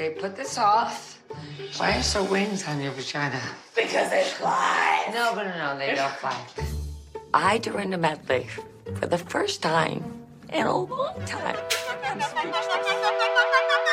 Okay, put this off. Why are there wings on your vagina? Because they fly. No, but no, they don't fly. I, Dorinda Medley, for the first time in a long time,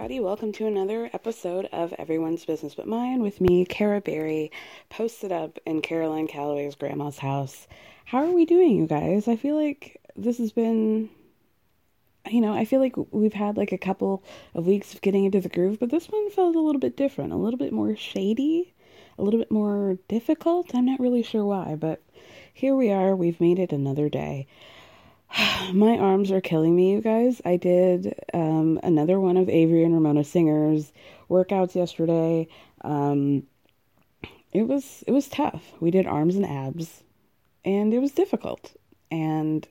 everybody. Welcome to another episode of Everyone's Business But Mine with me, Kara Berry, posted up in Caroline Calloway's grandma's house. How are we doing, you guys? I feel like this has been, you know, I feel like we've had like a couple of weeks of getting into the groove, but this one felt a little bit different, a little bit more shady, a little bit more difficult. I'm not really sure why, but here we are. We've made it another day. My arms are killing me, you guys. I did um, another one of Avery and Ramona Singer's workouts yesterday. Um, it was it was tough. We did arms and abs, and it was difficult. And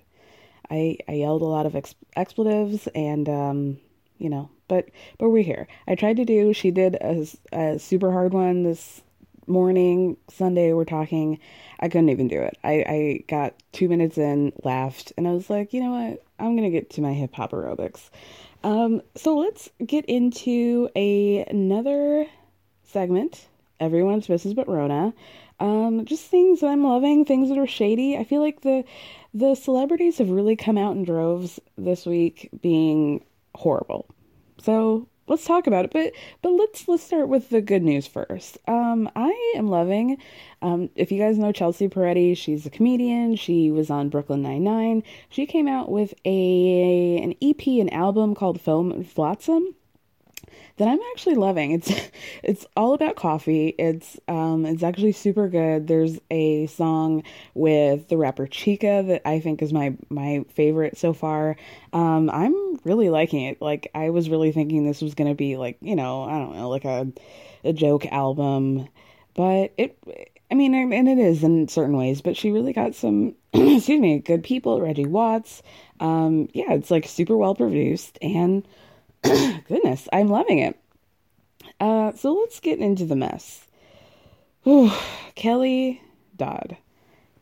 I I yelled a lot of ex- expletives, and um, you know, but but we're here. I tried to do. She did a, a super hard one this morning Sunday. We're talking. I couldn't even do it. I, I got two minutes in, laughed, and I was like, you know what? I'm gonna get to my hip hop aerobics. Um, so let's get into a, another segment. Everyone's business but Rona. Um, just things that I'm loving, things that are shady. I feel like the the celebrities have really come out in droves this week, being horrible. So let's talk about it. But but let's let's start with the good news first. Um, I am loving. Um, if you guys know Chelsea Peretti, she's a comedian. She was on Brooklyn Nine Nine. She came out with a an EP, an album called Foam Flotsam that I'm actually loving. It's it's all about coffee. It's um it's actually super good. There's a song with the rapper Chika that I think is my my favorite so far. Um I'm really liking it. Like I was really thinking this was going to be like, you know, I don't know, like a a joke album, but it I mean, and it is in certain ways, but she really got some, excuse me, good people. Reggie Watts. Um, yeah, it's like super well produced and goodness, I'm loving it. Uh, so let's get into the mess. Whew. Kelly Dodd.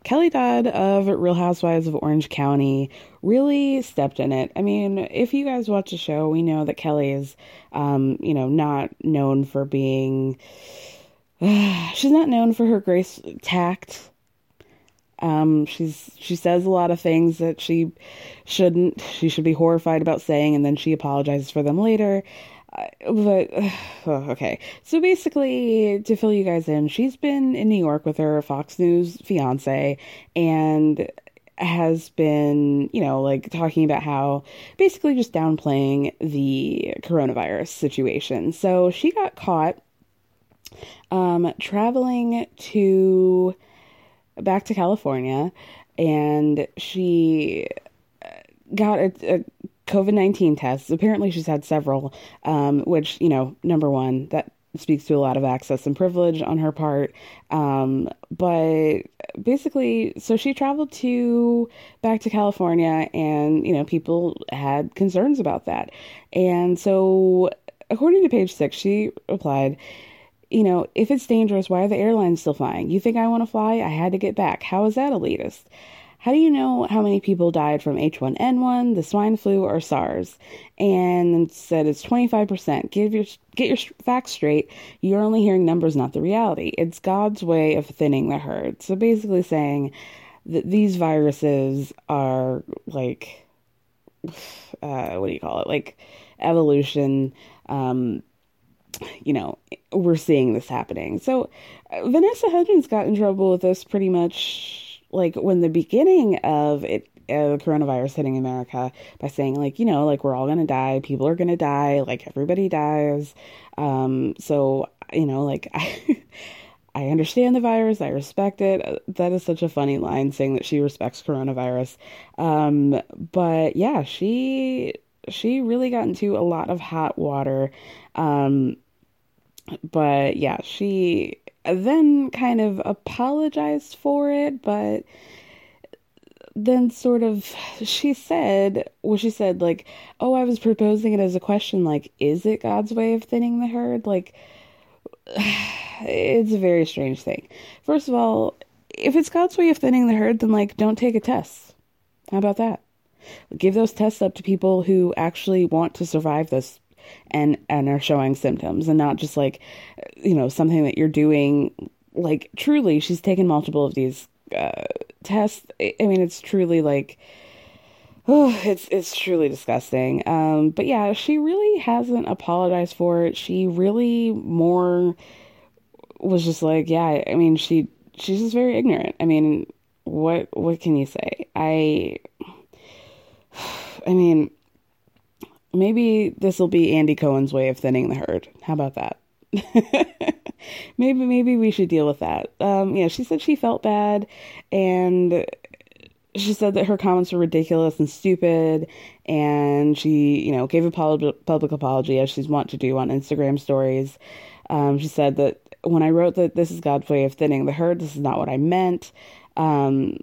Kelly Dodd of Real Housewives of Orange County really stepped in it. I mean, if you guys watch the show, we know that Kelly is, um, you know, not known for being. Uh, she's not known for her grace tact. Um, she's she says a lot of things that she shouldn't. She should be horrified about saying, and then she apologizes for them later. Uh, but oh, okay, so basically, to fill you guys in, she's been in New York with her Fox News fiance, and has been, you know, like talking about how basically just downplaying the coronavirus situation. So she got caught um, traveling to back to California and she got a, a COVID 19 test. Apparently, she's had several, um, which, you know, number one, that speaks to a lot of access and privilege on her part. Um, but basically, so she traveled to back to California, and you know, people had concerns about that. And so, according to page six, she replied, you know, if it's dangerous, why are the airlines still flying? You think I want to fly? I had to get back. How is that elitist? How do you know how many people died from H1N1, the swine flu, or SARS? And said it's 25%. Give your get your facts straight. You're only hearing numbers, not the reality. It's God's way of thinning the herd. So basically saying that these viruses are like uh, what do you call it? Like evolution um, you know, we're seeing this happening. So uh, Vanessa Hudgens got in trouble with this pretty much like when the beginning of it uh, coronavirus hitting America by saying like you know like we're all gonna die, people are gonna die, like everybody dies. Um, so you know like I. I understand the virus. I respect it. That is such a funny line saying that she respects coronavirus. Um, but yeah, she she really got into a lot of hot water. Um, but yeah, she then kind of apologized for it, but then sort of she said well she said like oh i was proposing it as a question like is it god's way of thinning the herd? Like it's a very strange thing. First of all if it's god's way of thinning the herd then like don't take a test. How about that? Give those tests up to people who actually want to survive this and and are showing symptoms and not just like you know something that you're doing. Like truly she's taken multiple of these uh, tests. I mean it's truly like oh it's it's truly disgusting. Um but yeah she really hasn't apologized for it. She really more was just like yeah i mean she she's just very ignorant. I mean what what can you say? I i mean maybe this will be Andy Cohen's way of thinning the herd. How about that? maybe maybe we should deal with that. Um, yeah, she said she felt bad, and she said that her comments were ridiculous and stupid, and she you know gave a public apology as she's wont to do on Instagram stories. Um, she said that when I wrote that this is God's way of thinning the herd, this is not what I meant. Um,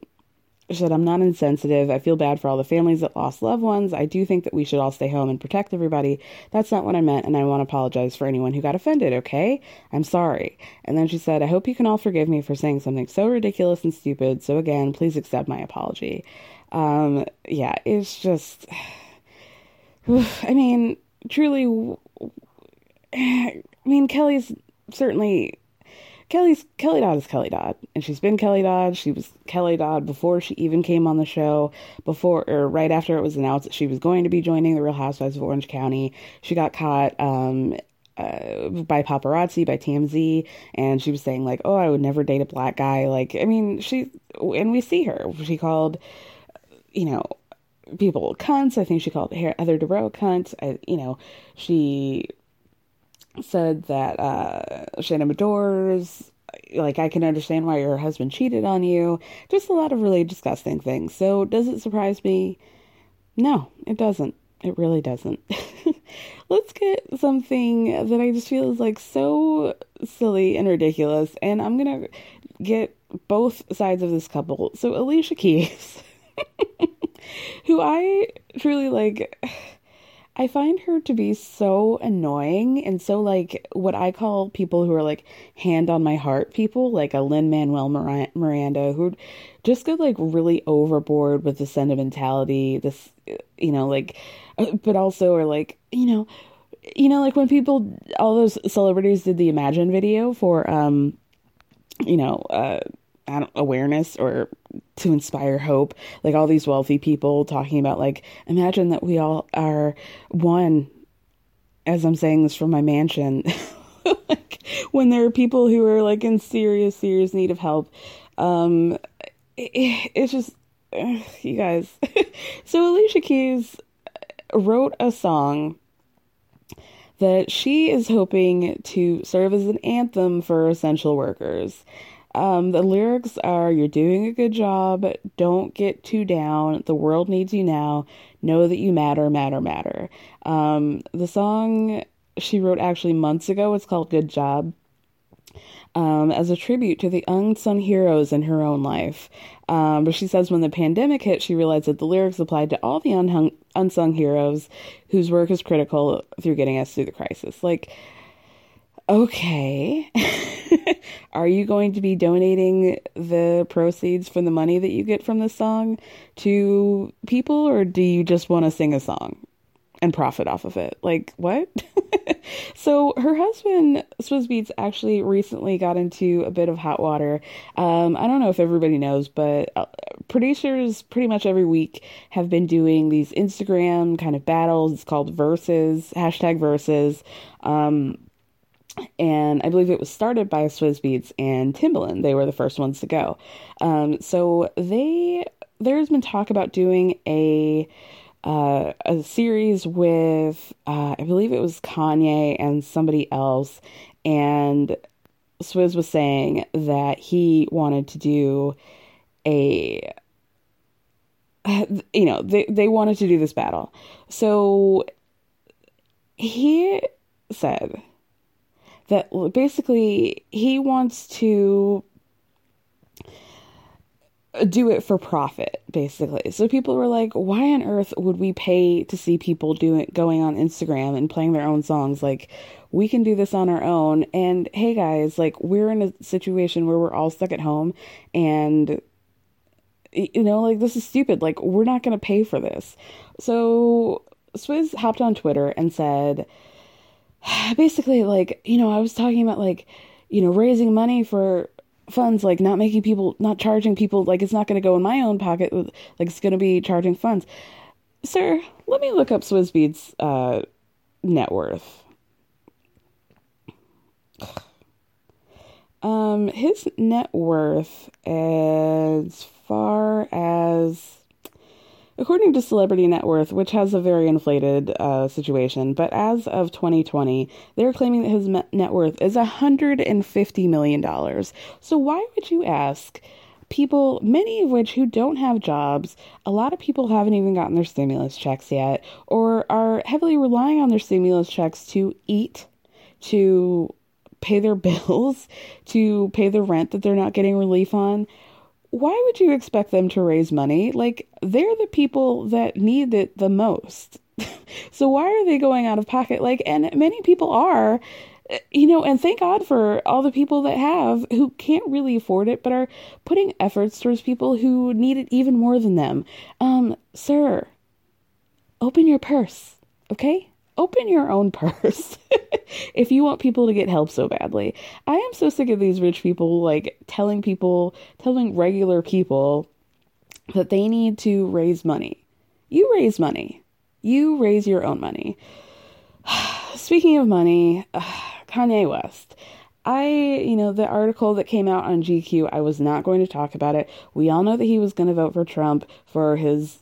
she said, I'm not insensitive. I feel bad for all the families that lost loved ones. I do think that we should all stay home and protect everybody. That's not what I meant, and I want to apologize for anyone who got offended, okay? I'm sorry. And then she said, I hope you can all forgive me for saying something so ridiculous and stupid. So again, please accept my apology. Um, yeah, it's just. I mean, truly. I mean, Kelly's certainly Kelly's Kelly Dodd is Kelly Dodd, and she's been Kelly Dodd. She was Kelly Dodd before she even came on the show. Before or right after it was announced that she was going to be joining the Real Housewives of Orange County, she got caught um, uh, by paparazzi by TMZ, and she was saying like, "Oh, I would never date a black guy." Like, I mean, she and we see her. She called, you know, people cunts. I think she called Heather Dubrow cunt. I, you know, she said that uh, Shannon Beador's like I can understand why your husband cheated on you. Just a lot of really disgusting things. So does it surprise me? No, it doesn't. It really doesn't. Let's get something that I just feel is like so silly and ridiculous, and I'm gonna get both sides of this couple. So Alicia Keys, who I truly like I find her to be so annoying and so like what I call people who are like hand on my heart people, like a Lin Manuel Miranda, who just go like really overboard with the sentimentality, this, you know, like, uh, but also are like, you know, you know, like when people, all those celebrities did the Imagine video for, um, you know, uh, awareness or to inspire hope like all these wealthy people talking about like imagine that we all are one as i'm saying this from my mansion like when there are people who are like in serious serious need of help um it, it's just you guys. so Alicia Keys wrote a song that she is hoping to serve as an anthem for essential workers. Um, the lyrics are You're doing a good job. Don't get too down. The world needs you now. Know that you matter, matter, matter. Um, the song she wrote actually months ago, it's called Good Job. Um, as a tribute to the unsung heroes in her own life. Um, but she says when the pandemic hit, she realized that the lyrics applied to all the unhung, unsung heroes whose work is critical through getting us through the crisis. Like, okay, are you going to be donating the proceeds from the money that you get from this song to people, or do you just want to sing a song and profit off of it? Like, what? so, her husband, Swizz Beatz, actually recently got into a bit of hot water. Um, I don't know if everybody knows, but uh, producers pretty much every week have been doing these Instagram kind of battles. It's called Verzuz, hashtag Verzuz. Um, and I believe it was started by Swizz Beatz and Timbaland. They were the first ones to go. Um, so they there's been talk about doing a uh, a series with uh, I believe it was Kanye and somebody else, and Swizz was saying that he wanted to do a you know they they wanted to do this battle. So he said that basically he wants to do it for profit basically. So people were like why on earth would we pay to see people doing going on instagram and playing their own songs? Like we can do this on our own. And hey guys like we're in a situation where we're all stuck at home and you know like this is stupid. Like we're not going to pay for this. So swizz hopped on twitter and said basically like you know i was talking about like you know raising money for funds like not making people not charging people like it's not going to go in my own pocket like it's going to be charging funds. Sir let me look up Swizz Beatz uh net worth. Um his net worth as According to Celebrity Net Worth, which has a very inflated uh, situation, but as of 2020, they're claiming that his net worth is $150 million. So, why would you ask people, many of which who don't have jobs, a lot of people haven't even gotten their stimulus checks yet, or are heavily relying on their stimulus checks to eat, to pay their bills, to pay the rent that they're not getting relief on? Why would you expect them to raise money? Like, they're the people that need it the most. so, why are they going out of pocket? Like, and many people are, you know, and thank God for all the people that have who can't really afford it, but are putting efforts towards people who need it even more than them. Um, sir, open your purse, okay? Open your own purse if you want people to get help so badly. I am so sick of these rich people like telling people, telling regular people that they need to raise money. You raise money. You raise your own money. Speaking of money, Kanye West. I, you know, the article that came out on GQ, I was not going to talk about it. We all know that he was going to vote for Trump for his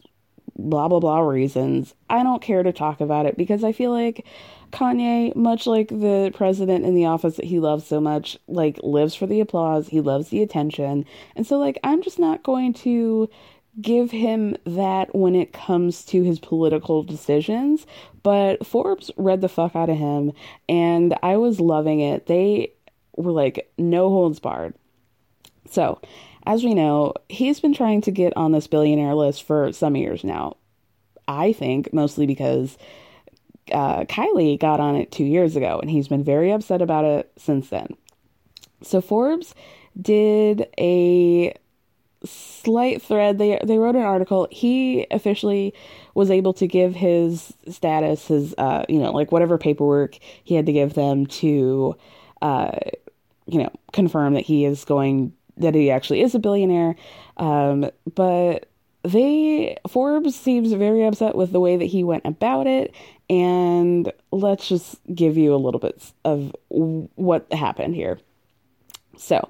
blah blah blah reasons. I don't care to talk about it because I feel like Kanye, much like the president in the office that he loves so much, like lives for the applause, he loves the attention. And so like I'm just not going to give him that when it comes to his political decisions, but Forbes read the fuck out of him and I was loving it. They were like no holds barred. So, as we know, he's been trying to get on this billionaire list for some years now. I think mostly because uh, Kylie got on it two years ago, and he's been very upset about it since then. So Forbes did a slight thread. They they wrote an article. He officially was able to give his status, his uh, you know, like whatever paperwork he had to give them to, uh, you know, confirm that he is going that he actually is a billionaire. Um, but they Forbes seems very upset with the way that he went about it, and let's just give you a little bit of what happened here. So,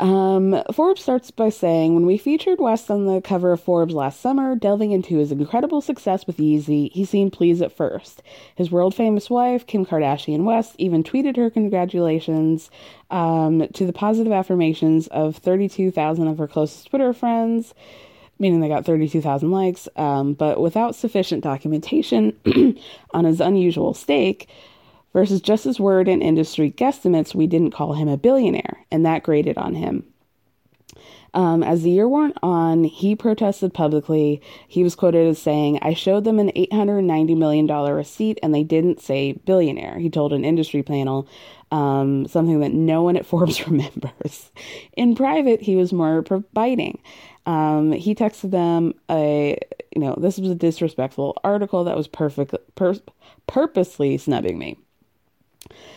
Um, Forbes starts by saying, when we featured West on the cover of Forbes last summer, delving into his incredible success with Yeezy, he seemed pleased at first. His world famous wife, Kim Kardashian West, even tweeted her congratulations um, to the positive affirmations of 32,000 of her closest Twitter friends, meaning they got 32,000 likes, um, but without sufficient documentation on his unusual stake versus just his word and industry guesstimates, we didn't call him a billionaire, and that grated on him. Um, as the year went on, he protested publicly. He was quoted as saying, I showed them an $890 million receipt and they didn't say billionaire. He told an industry panel, um, something that no one at Forbes remembers. In private, he was more biting. Um, he texted them a, you know, this was a disrespectful article that was perfect, pur- purposely snubbing me.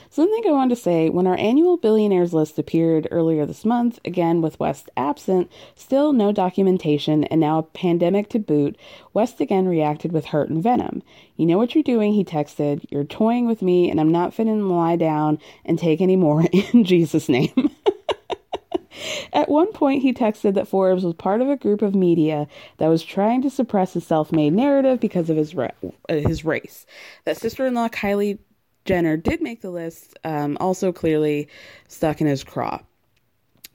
Something I wanted to say when our annual billionaires list appeared earlier this month, again with West absent, still no documentation, and now a pandemic to boot, West again reacted with hurt and venom. You know what you're doing, he texted. You're toying with me, and I'm not fitting to lie down and take any more in Jesus' name. At one point, he texted that Forbes was part of a group of media that was trying to suppress his self-made narrative because of his ra- uh, his race. That sister-in-law Kylie Jenner did make the list, um, also clearly stuck in his craw.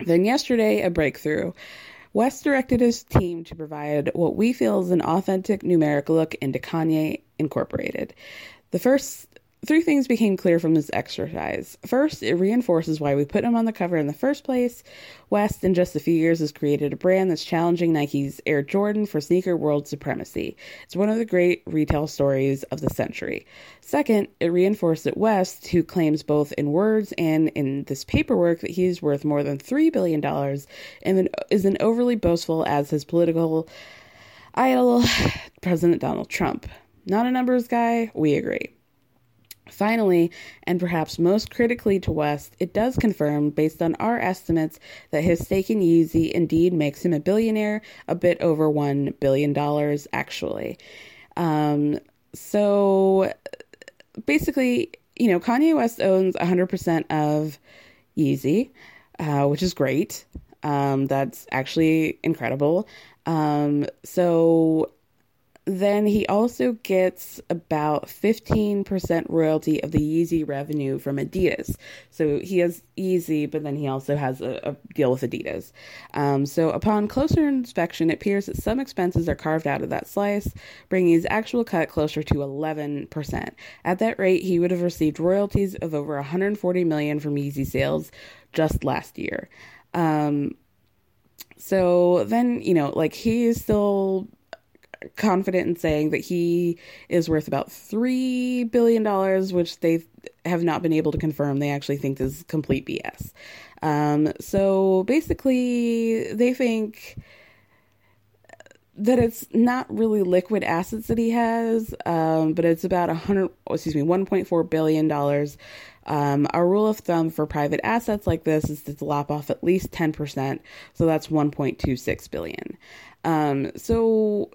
Then yesterday, a breakthrough. West directed his team to provide what we feel is an authentic numeric look into Kanye Incorporated. The first Three things became clear from this exercise. First, it reinforces why we put him on the cover in the first place. West, in just a few years, has created a brand that's challenging Nike's Air Jordan for sneaker world supremacy. It's one of the great retail stories of the century. Second, it reinforced that West, who claims both in words and in this paperwork that he's worth more than $3 billion, and is an overly boastful as his political idol, President Donald Trump. Not a numbers guy, we agree. Finally, and perhaps most critically to West, it does confirm, based on our estimates, that his stake in Yeezy indeed makes him a billionaire, a bit over $1 billion, actually. Um, so basically, you know, Kanye West owns 100% of Yeezy, uh, which is great. Um, that's actually incredible. Um, so then he also gets about 15% royalty of the Yeezy revenue from Adidas. So he has Yeezy, but then he also has a, a deal with Adidas. Um, so upon closer inspection, it appears that some expenses are carved out of that slice, bringing his actual cut closer to 11%. At that rate, he would have received royalties of over 140 million from Yeezy sales just last year. Um, so then, you know, like he is still confident in saying that he is worth about $3 billion, which they have not been able to confirm. They actually think this is complete BS. Um, so basically, they think that it's not really liquid assets that he has, um, but it's about a hundred, excuse me, one point four billion dollars. Um, our rule of thumb for private assets like this is to lop off at least ten percent, so that's one point two six billion. Um, so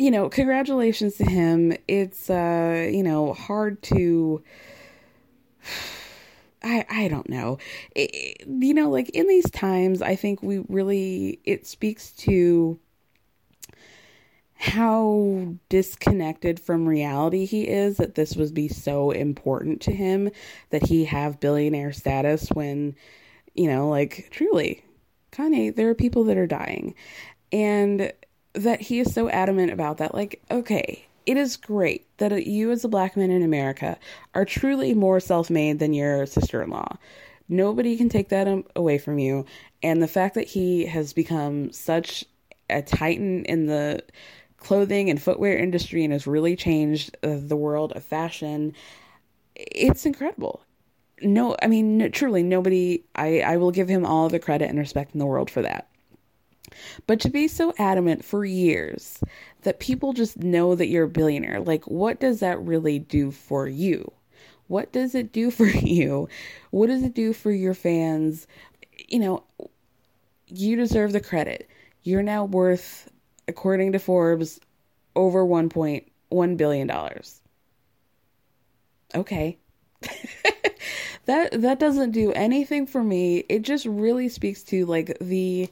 you know, congratulations to him. It's uh, you know, hard to I I don't know. It, you know, like in these times, I think we really it speaks to how disconnected from reality he is that this would be so important to him that he have billionaire status when you know, like truly Kanye, there are people that are dying. And that he is so adamant about that. Like, okay, it is great that you, as a black man in America, are truly more self made than your sister in law. Nobody can take that away from you. And the fact that he has become such a titan in the clothing and footwear industry and has really changed uh, the world of fashion, it's incredible. No, I mean, truly, nobody, I, I will give him all the credit and respect in the world for that. But to be so adamant for years that people just know that you're a billionaire, like, what does that really do for you? What does it do for you? What does it do for your fans? You know, you deserve the credit. You're now worth, according to Forbes, over $1.1 billion. Okay. that that doesn't do anything for me. It just really speaks to like the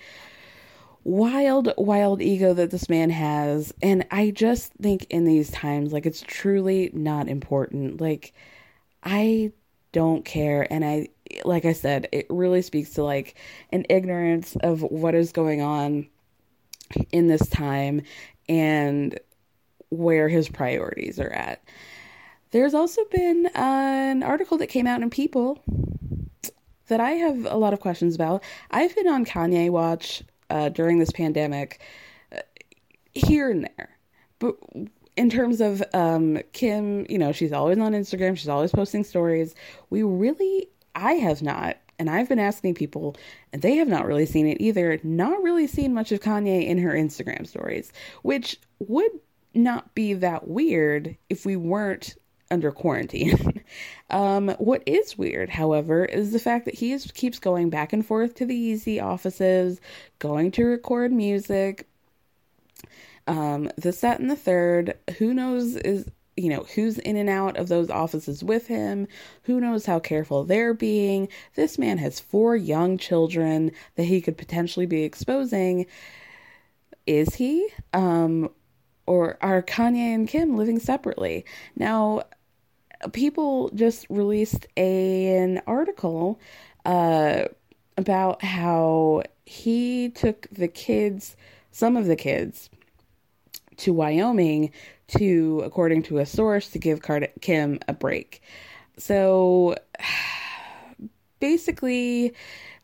wild wild ego that this man has and I just think in these times like it's truly not important. Like I don't care and I like I said, it really speaks to like an ignorance of what is going on in this time and where his priorities are at. There's also been uh, an article that came out in People that I have a lot of questions about. I've been on Kanye Watch uh, during this pandemic, uh, here and there, but in terms of um, Kim, you know, she's always on Instagram, she's always posting stories. We really, I have not, and I've been asking people, and they have not really seen it either. Not really seen much of Kanye in her Instagram stories, which would not be that weird if we weren't under quarantine. um, what is weird, however, is the fact that he is, keeps going back and forth to the Yeezy offices, going to record music. Um, this, that, and the third. Who knows is you know who's in and out of those offices with him who knows how careful they're being this man has four young children that he could potentially be exposing is he um or are Kanye and Kim living separately now people just released a, an article uh, about how he took the kids, some of the kids, to Wyoming to, according to a source, to give Card- Kim a break. So basically,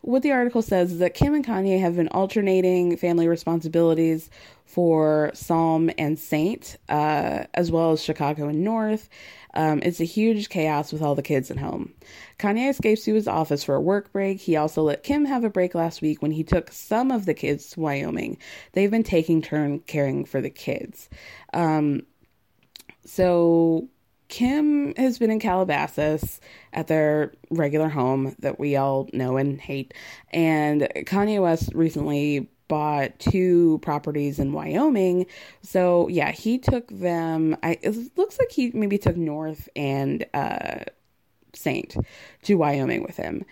what the article says is that Kim and Kanye have been alternating family responsibilities for Psalm and Saint, uh, as well as Chicago and North. Um, it's a huge chaos with all the kids at home. Kanye escapes to his office for a work break. He also let Kim have a break last week when he took some of the kids to Wyoming. They've been taking turn caring for the kids. Um, so Kim has been in Calabasas at their regular home that we all know and hate. And Kanye West recently bought two properties in Wyoming. So yeah, he took them. I it looks like he maybe took North and uh, Saint to Wyoming with him.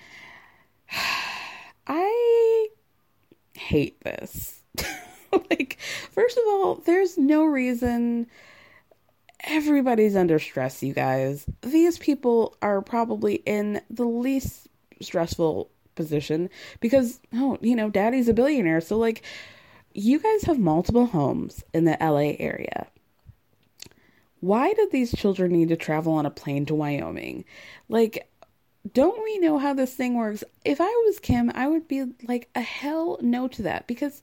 I hate this. like, first of all, there's no reason. Everybody's under stress, you guys. These people are probably in the least stressful position because oh you know daddy's a billionaire. So like you guys have multiple homes in the LA area. Why did these children need to travel on a plane to Wyoming? Like don't we know how this thing works? If i was kim i would be like a hell no to that because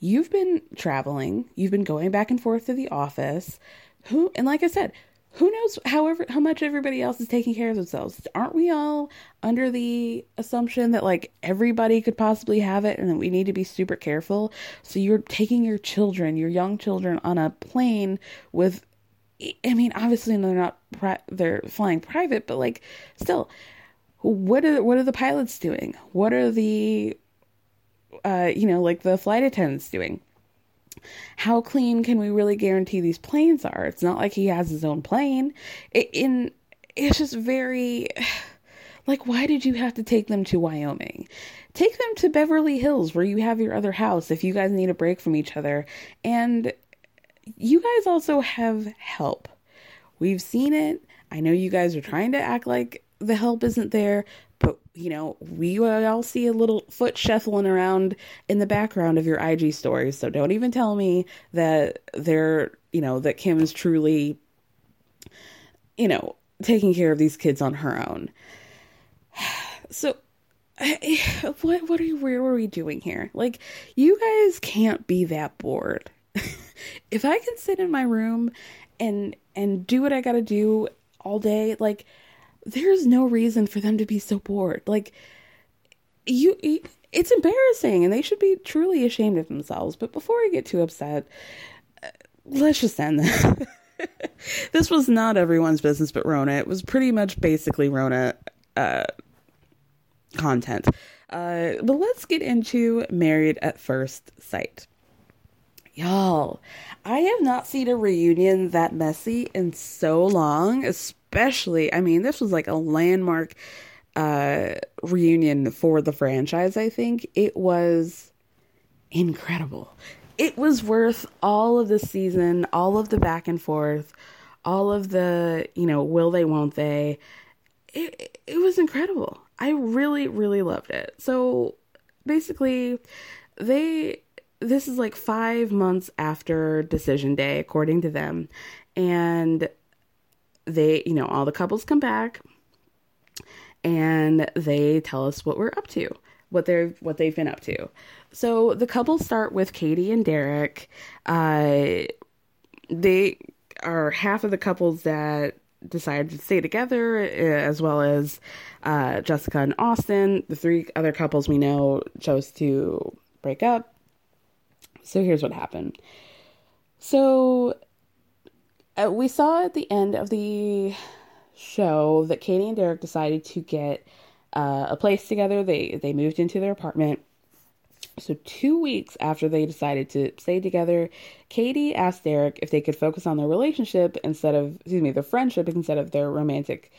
you've been traveling. You've been going back and forth to the office. Who and like i said who knows however how much everybody else is taking care of themselves. Aren't we all under the assumption that like everybody could possibly have it and that we need to be super careful? So you're taking your children your young children on a plane with i mean obviously they're not pri- they're flying private but like still what are what are the pilots doing? What are the uh you know like the flight attendants doing how clean can we really guarantee these planes are? It's not like he has his own plane. It, in it's just very like why did you have to take them to Wyoming? Take them to Beverly Hills where you have your other house if you guys need a break from each other. And you guys also have help. We've seen it. I know you guys are trying to act like the help isn't there, you know, we all see a little foot shuffling around in the background of your IG stories. So don't even tell me that they're, you know, that Kim is truly, you know, taking care of these kids on her own. So what what are you where are we doing here? Like you guys can't be that bored. if I can sit in my room and and do what I got to do all day, like there's no reason for them to be so bored. Like you, it's embarrassing and they should be truly ashamed of themselves. But before I get too upset, uh, let's just end this. this was not everyone's business but Rona. It was pretty much basically Rona uh, content. Uh, but let's get into Married at First Sight. Y'all, I have not seen a reunion that messy in so long, especially, I mean, this was like a landmark uh, reunion for the franchise, I think it was incredible. It was worth all of the season, all of the back and forth, all of the, you know, will they, won't they. It, it was incredible. I really, really loved it. So basically, they, this is like five months after decision day, according to them. And they, you know, all the couples come back and they tell us what we're up to, what they're what they've been up to. So the couples start with Katie and Derek. Uh, they are half of the couples that decided to stay together, uh, as well as uh, Jessica and Austin. The three other couples we know chose to break up. So here's what happened. So uh, we saw at the end of the show that Katie and Derek decided to get uh, a place together. They they moved into their apartment. So two weeks after they decided to stay together, Katie asked Derek if they could focus on their relationship instead of excuse me their friendship instead of their romantic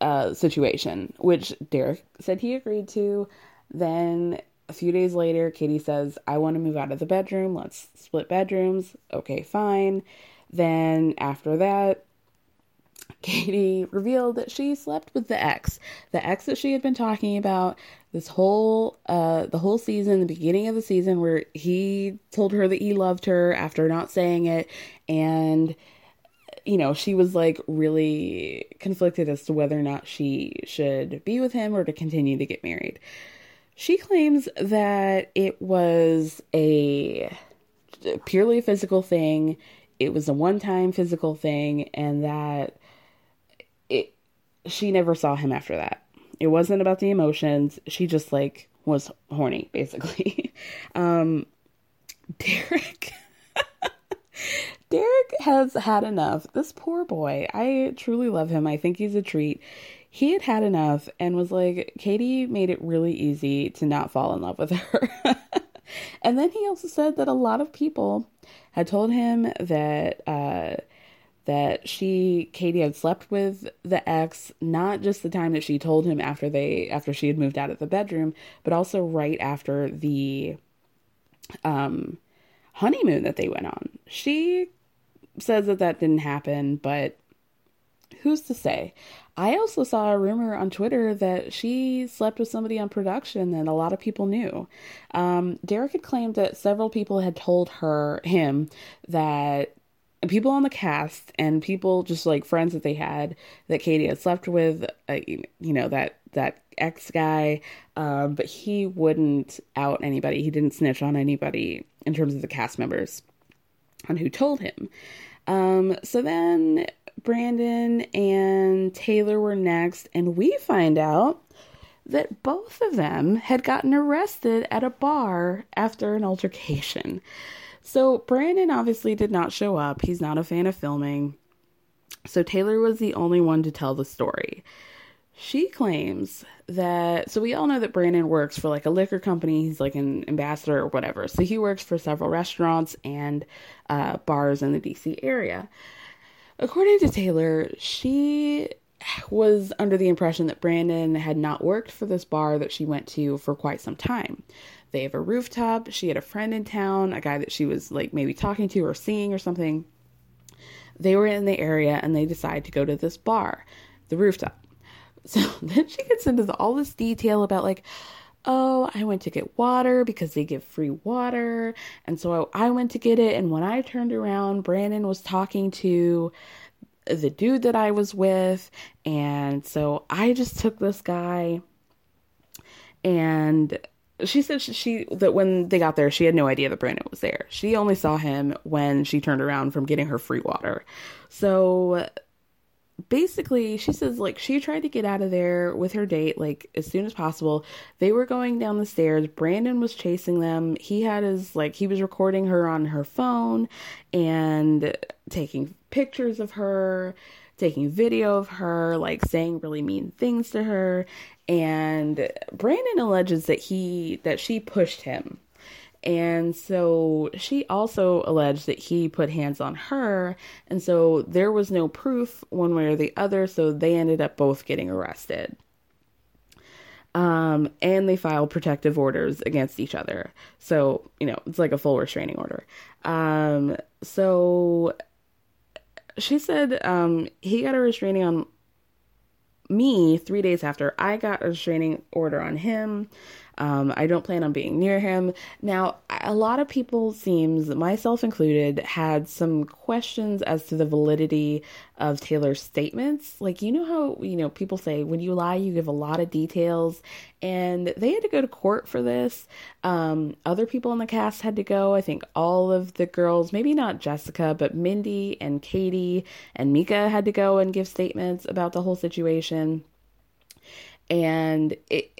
uh, situation, which Derek said he agreed to. Then a few days later, Katie says, "I want to move out of the bedroom. Let's split bedrooms." Okay, fine. Then after that, Katie revealed that she slept with the ex, the ex that she had been talking about this whole uh the whole season, the beginning of the season where he told her that he loved her after not saying it. And you know, she was like really conflicted as to whether or not she should be with him or to continue to get married. She claims that it was a purely physical thing it was a one time physical thing and that it she never saw him after that. It wasn't about the emotions. She just like was horny basically. um Derek Derek has had enough. This poor boy. I truly love him. I think he's a treat. He had had enough and was like, Katie made it really easy to not fall in love with her. and then he also said that a lot of people had told him that uh, that she Katie had slept with the ex not just the time that she told him after they after she had moved out of the bedroom, but also right after the um honeymoon that they went on. She says that that didn't happen, but who's to say? I also saw a rumor on Twitter that she slept with somebody on production that a lot of people knew. Um, Derek had claimed that several people had told her, him, that people on the cast and people just like friends that they had that Katie had slept with, uh, you know, that, that ex guy, um, but he wouldn't out anybody. He didn't snitch on anybody in terms of the cast members on who told him. Um, so then Brandon and Taylor were next, and we find out that both of them had gotten arrested at a bar after an altercation. So Brandon obviously did not show up. He's not a fan of filming. So Taylor was the only one to tell the story. She claims that so we all know that Brandon works for like a liquor company. He's like an ambassador or whatever. So he works for several restaurants and uh, bars in the DC area. According to Taylor, she was under the impression that Brandon had not worked for this bar that she went to for quite some time. They have a rooftop. She had a friend in town, a guy that she was like maybe talking to or seeing or something. They were in the area and they decide to go to this bar, the rooftop. So then she gets into the, all this detail about like, oh, I went to get water because they give free water. And so I went to get it. And when I turned around, Brandon was talking to the dude that I was with. And so I just took this guy and she said she, she, that when they got there she had no idea that Brandon was there. She only saw him when she turned around from getting her free water. So basically she says like she tried to get out of there with her date like as soon as possible. They were going down the stairs. Brandon was chasing them. He had his like he was recording her on her phone and taking pictures of her taking video of her like saying really mean things to her. And brandon alleges that he that she pushed him and so she also alleged that he put hands on her. And so there was no proof one way or the other. So they ended up both getting arrested. Um, and they filed protective orders against each other. So, you know, it's like a full restraining order. Um, so she said um, he got a restraining on me three days after I got a restraining order on him. Um, I don't plan on being near him. Now, a lot of people, seems myself included, had some questions as to the validity of Taylor's statements. Like, you know how, you know, people say when you lie, you give a lot of details, and they had to go to court for this. Um, other people in the cast had to go. I think all of the girls, maybe not Jessica, but Mindy and Katie and Mika had to go and give statements about the whole situation. And it.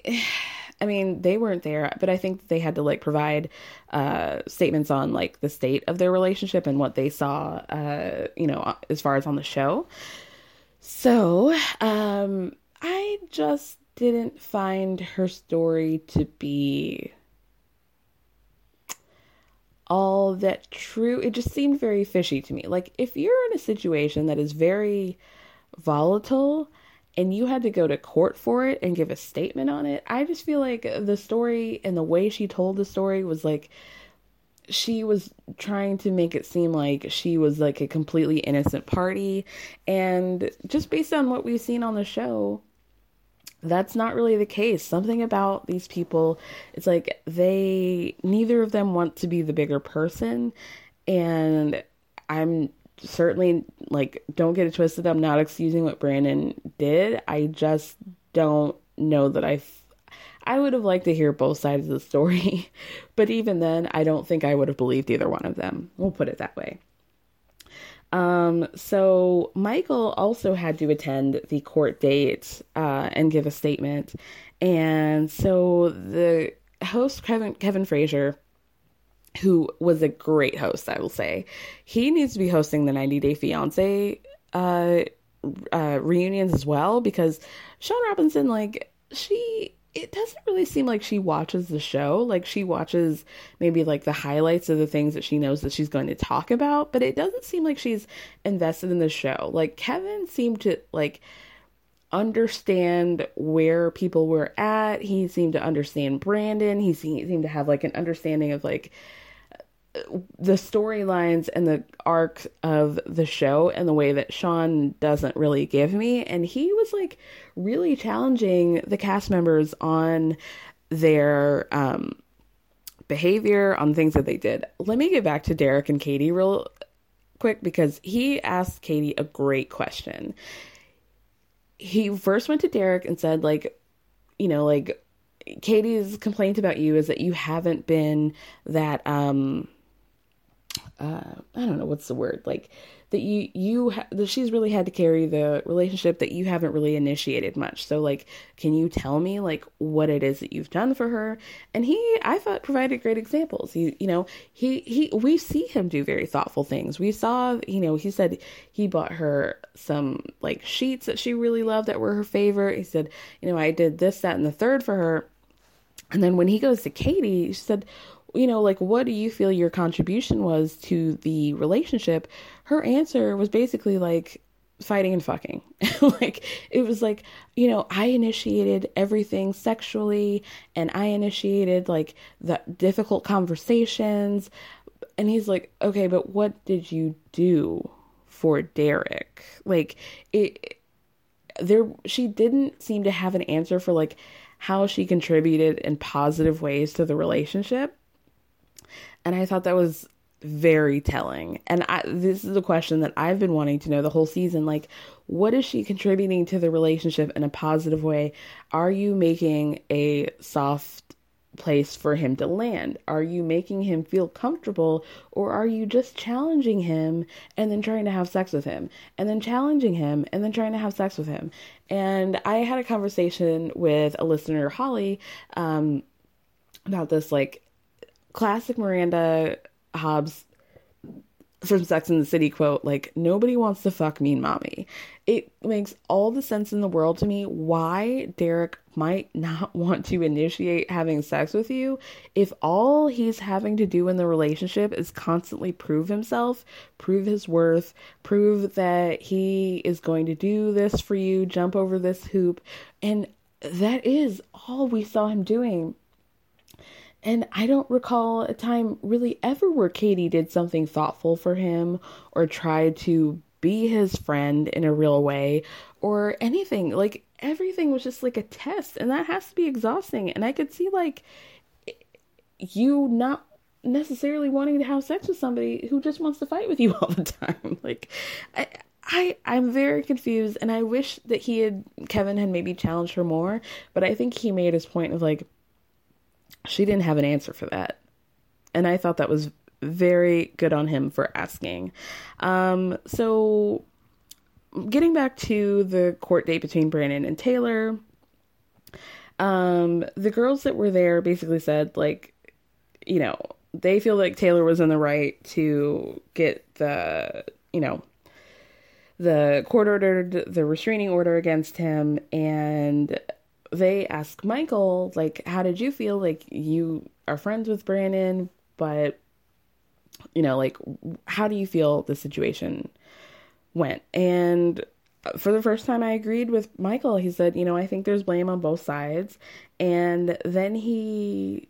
I mean, they weren't there, but I think they had to like provide uh, statements on like the state of their relationship and what they saw, uh, you know, as far as on the show. So, um, I just didn't find her story to be all that true. It just seemed very fishy to me. Like, if you're in a situation that is very volatile, and you had to go to court for it and give a statement on it. I just feel like the story and the way she told the story was like she was trying to make it seem like she was like a completely innocent party. And just based on what we've seen on the show that's not really the case. Something about these people it's like they neither of them want to be the bigger person. And i'm certainly like don't get it twisted i'm not excusing what brandon did. I just don't know that i i would have liked to hear both sides of the story. But even then i don't think i would have believed either one of them. We'll put it that way. Um, so Michael also had to attend the court date uh, and give a statement, and so the host Kevin Kevin Frazier who was a great host, I will say. He needs to be hosting the 90 Day Fiance uh, uh, reunions as well because Shaun Robinson, like, she. It doesn't really seem like she watches the show. Like she watches maybe like the highlights of the things that she knows that she's going to talk about, but it doesn't seem like she's invested in the show. Like Kevin seemed to like understand where people were at. He seemed to understand Brandon. He seemed to have like an understanding of like the storylines and the arc of the show and the way that Shaun doesn't really give me. And he was like really challenging the cast members on their um, behavior, on things that they did. Let me get back to Derek and Katie real quick because he asked Katie a great question. He first went to Derek and said, like, you know, like, Katie's complaint about you is that you haven't been that um uh, I don't know what's the word like that you you ha- that she's really had to carry the relationship that you haven't really initiated much. So like, can you tell me like what it is that you've done for her? And he, I thought, provided great examples. He, you know, he he we see him do very thoughtful things. We saw, you know, he said he bought her some like sheets that she really loved that were her favorite. He said, you know, I did this, that, and the third for her. And then when he goes to Katie, she said, you know, like, what do you feel your contribution was to the relationship? Her answer was basically like, fighting and fucking. like, it was like, you know, I initiated everything sexually and I initiated like the difficult conversations. And he's like, okay, but what did you do for Derek? Like, it, there, she didn't seem to have an answer for like, how she contributed in positive ways to the relationship. And I thought that was very telling. And I, this is a question that I've been wanting to know the whole season. Like, what is she contributing to the relationship in a positive way? Are you making a soft place for him to land? Are you making him feel comfortable or are you just challenging him and then trying to have sex with him and then challenging him and then trying to have sex with him? And I had a conversation with a listener, Holly, um, about this like classic Miranda Hobbs from Sex in the City quote, like, nobody wants to fuck mean mommy. It makes all the sense in the world to me why Derek might not want to initiate having sex with you if all he's having to do in the relationship is constantly prove himself, prove his worth, prove that he is going to do this for you, jump over this hoop. And that is all we saw him doing. And I don't recall a time really ever where Katie did something thoughtful for him or tried to be his friend in a real way or anything. Like everything was just like a test, and that has to be exhausting. And I could see like you not necessarily wanting to have sex with somebody who just wants to fight with you all the time. like I I I'm very confused and I wish that he had Kevin had maybe challenged her more, but I think he made his point of like she didn't have an answer for that. And I thought that was very good on him for asking. Um so getting back to the court date between Brandon and Taylor, um the girls that were there basically said like you know, they feel like Taylor was in the right to get the, you know, the court ordered the restraining order against him and they ask Michael like how did you feel? Like you are friends with Brandon but you know like how do you feel the situation went? And for the first time I agreed with Michael. He said you know I think there's blame on both sides. And then he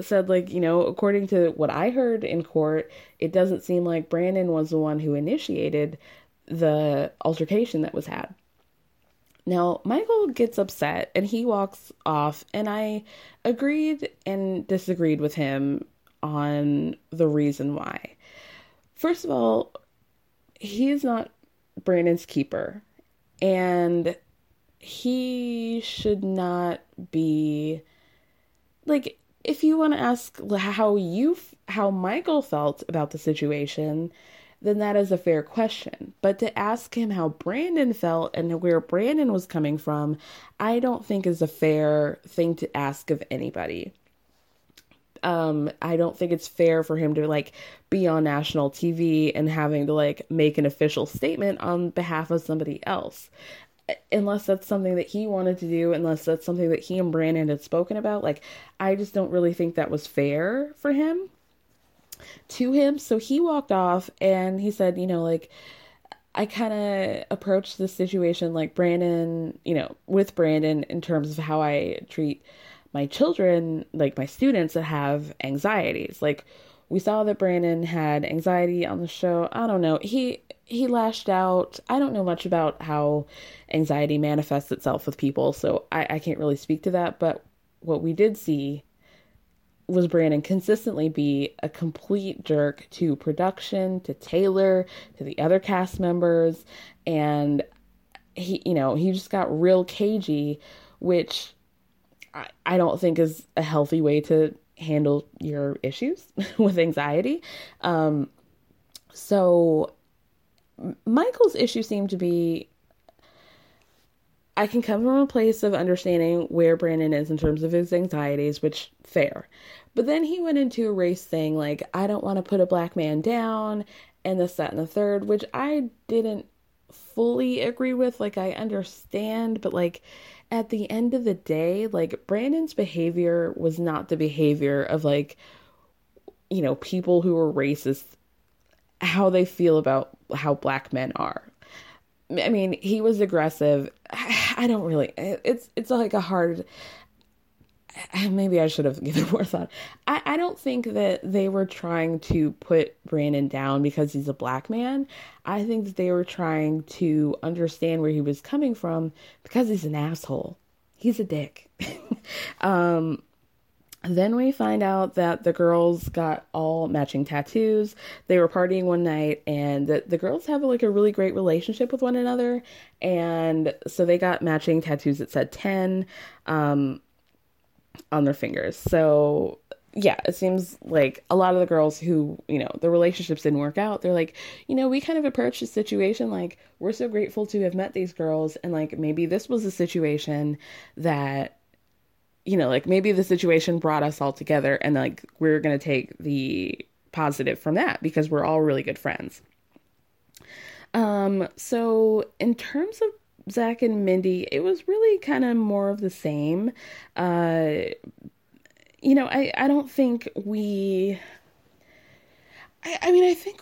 said like you know according to what i heard in court it doesn't seem like brandon was the one who initiated the altercation that was had now michael gets upset and he walks off and i agreed and disagreed with him on the reason why. First of all he is not brandon's keeper and he should not be like if you want to ask how you how Michael felt about the situation, then that is a fair question. But to ask him how Brandon felt and where Brandon was coming from, I don't think is a fair thing to ask of anybody. Um, I don't think it's fair for him to like be on national TV and having to like make an official statement on behalf of somebody else unless that's something that he wanted to do, unless that's something that he and Brandon had spoken about. Like, I just don't really think that was fair for him to him. So he walked off and he said, you know, like, I kind of approached the situation like Brandon, you know, with Brandon in terms of how I treat my children, like my students that have anxieties. Like, we saw that Brandon had anxiety on the show. I don't know. He he lashed out. I don't know much about how anxiety manifests itself with people, so I, I can't really speak to that. But what we did see was Brandon consistently be a complete jerk to production, to Taylor, to the other cast members, and he, you know, he just got real cagey, which I, I don't think is a healthy way to handle your issues with anxiety. Um, so Michael's issue seemed to be I can come from a place of understanding where Brandon is in terms of his anxieties, which fair. But then he went into a race thing like, I don't want to put a black man down, and this, that, and the third, which I didn't fully agree with. Like, I understand, but like, at the end of the day, like, Brandon's behavior was not the behavior of like, you know, people who are racist how they feel about how black men are. I mean, he was aggressive. I don't really. It's it's like a hard. Maybe I should have given more thought. I, I don't think that they were trying to put Brandon down because he's a black man. I think that they were trying to understand where he was coming from because he's an asshole. He's a dick. um, then we find out that the girls got all matching tattoos. They were partying one night, and the, the girls have like a really great relationship with one another. And so they got matching tattoos that said 10 um, on their fingers. So yeah, it seems like a lot of the girls who, you know, the relationships didn't work out, they're like, you know, we kind of approached the situation like, we're so grateful to have met these girls, and like maybe this was a situation that you know, like maybe the situation brought us all together and like we're going to take the positive from that because we're all really good friends. Um, so in terms of Zach and Mindy, it was really kind of more of the same. Uh, you know, I, I don't think we, I, I mean, I think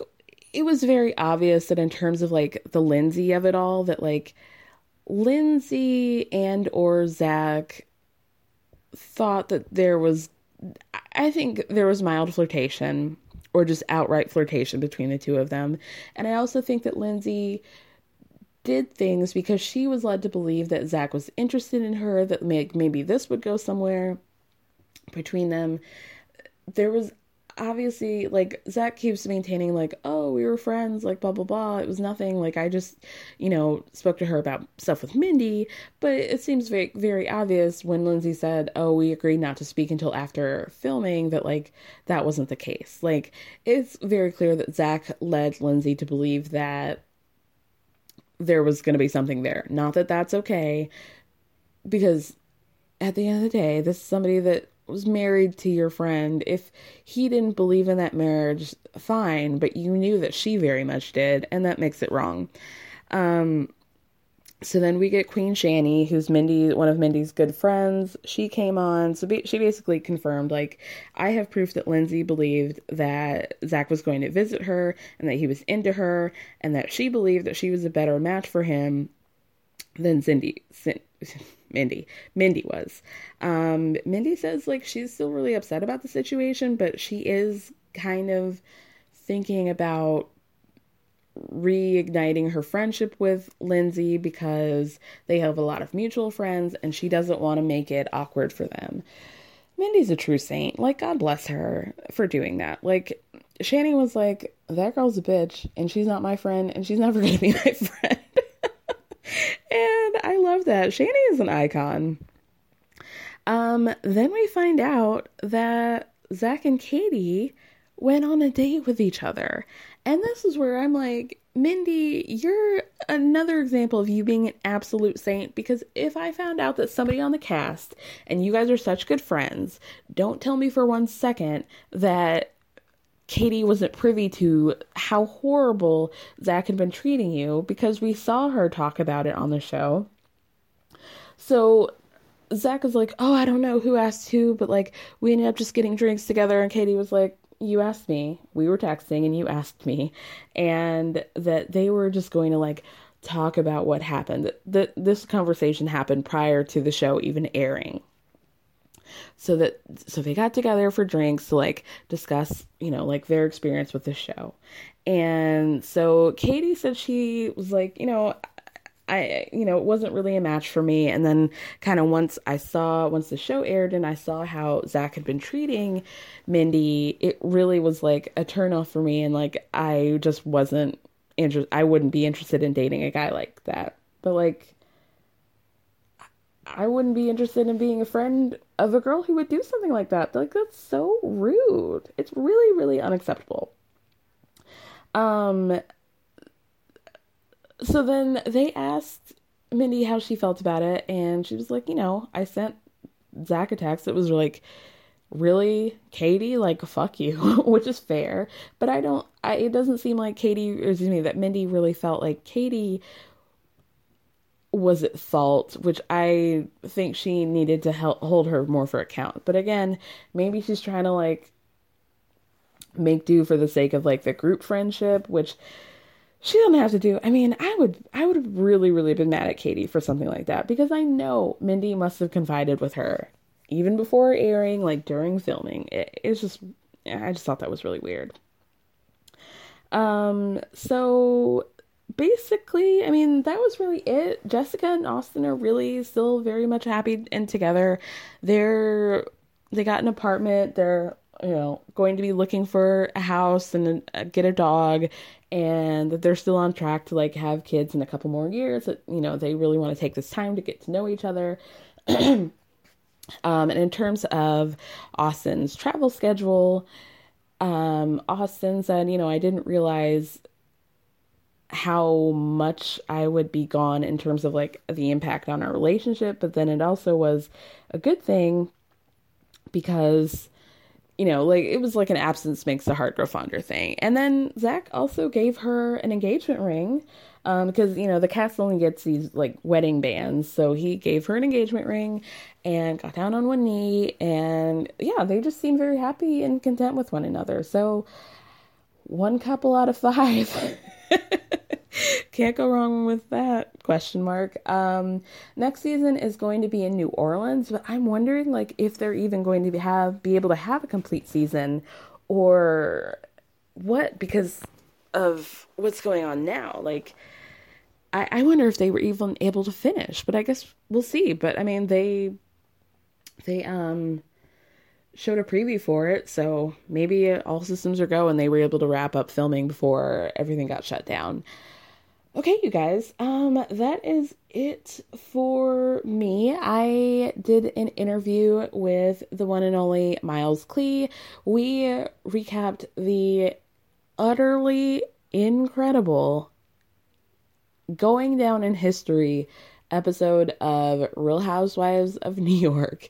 it was very obvious that in terms of like the Lindsay of it all, that like Lindsay and or Zach thought that there was I think there was mild flirtation or just outright flirtation between the two of them. And I also think that Lindsay did things because she was led to believe that Zach was interested in her, that maybe this would go somewhere between them. There was obviously like Zach keeps maintaining like, oh, we were friends, like blah blah blah. It was nothing. Like I just, you know, spoke to her about stuff with Mindy, but it seems very very obvious when Lindsay said, "Oh, we agreed not to speak until after filming," that like that wasn't the case. Like it's very clear that Zach led Lindsay to believe that there was going to be something there. Not that that's okay, because at the end of the day, this is somebody that was married to your friend, if he didn't believe in that marriage, fine, but you knew that she very much did, and that makes it wrong. Um, so then we get Queen Shani, who's Mindy, one of Mindy's good friends. She came on, so be- she basically confirmed, like, I have proof that Lindsay believed that Zach was going to visit her and that he was into her, and that she believed that she was a better match for him than Cindy. Mindy. Mindy was. Um, Mindy says like she's still really upset about the situation, but she is kind of thinking about reigniting her friendship with Lindsay because they have a lot of mutual friends and she doesn't want to make it awkward for them. Mindy's a true saint. Like, God bless her for doing that. Like, Shani was like, that girl's a bitch and she's not my friend and she's never going to be my friend. And I love that. Shani is an icon. Um, then we find out that Zach and Katie went on a date with each other. And this is where I'm like, Mindy, you're another example of you being an absolute saint because if I found out that somebody on the cast and you guys are such good friends, don't tell me for one second that Katie wasn't privy to how horrible Zach had been treating you because we saw her talk about it on the show. So Zach was like, Oh, I don't know who asked who, but like we ended up just getting drinks together. And Katie was like, You asked me. We were texting and you asked me. And that they were just going to like talk about what happened. That this conversation happened prior to the show even airing so that so they got together for drinks to like discuss you know like their experience with the show and so katie said she was like you know I, you know, it wasn't really a match for me. And then, kind of, once I saw, once the show aired and I saw how Zach had been treating Mindy, it really was like a turnoff for me. And, like, I just wasn't interested, I wouldn't be interested in dating a guy like that. But, like, I wouldn't be interested in being a friend of a girl who would do something like that. Like that's so rude. It's really really unacceptable. Um so then they asked Mindy how she felt about it and she was like, "You know, I sent Zach a text that was like really katie like fuck you which is fair but i don't I, it doesn't seem like katie excuse me that mindy really felt like katie was at fault, which I think she needed to help hold her more for account. But again, maybe she's trying to like make do for the sake of like the group friendship, which she doesn't have to do. I mean, I would I would have really really been mad at Katie for something like that because I know Mindy must have confided with her even before airing, like during filming. It, it's just I just thought that was really weird. Um, so basically, I mean, that was really it. Jessica and Austin are really still very much happy and together. They're they got an apartment. They're you know going to be looking for a house and a, get a dog, and they're still on track to like have kids in a couple more years. That you know they really want to take this time to get to know each other. um, and in terms of Austin's travel schedule, um, Austin said, you know, I didn't realize how much I would be gone in terms of like the impact on our relationship, but then it also was a good thing because you know, like it was like an absence makes the heart grow fonder thing. And then Zach also gave her an engagement ring um, because you know the cast only gets these like wedding bands, so he gave her an engagement ring and got down on one knee, and yeah, they just seemed very happy and content with one another. So one couple out of five. can't go wrong with that question mark. Um, next season is going to be in New Orleans, but I'm wondering like if they're even going to be have be able to have a complete season or what because of what's going on now. Like I, I wonder if they were even able to finish, but I guess we'll see. But I mean they they um showed a preview for it, so maybe all systems are go and they were able to wrap up filming before everything got shut down. Okay, you guys, um, that is it for me. I did an interview with the one and only Miles Klee. We recapped the utterly incredible going down in history episode of Real Housewives of New York.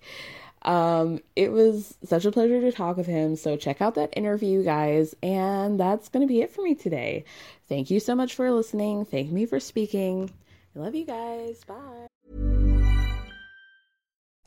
Um, it was such a pleasure to talk with him. So check out that interview, guys. And that's going to be it for me today. Thank you so much for listening. Thank me for speaking. I love you guys. Bye.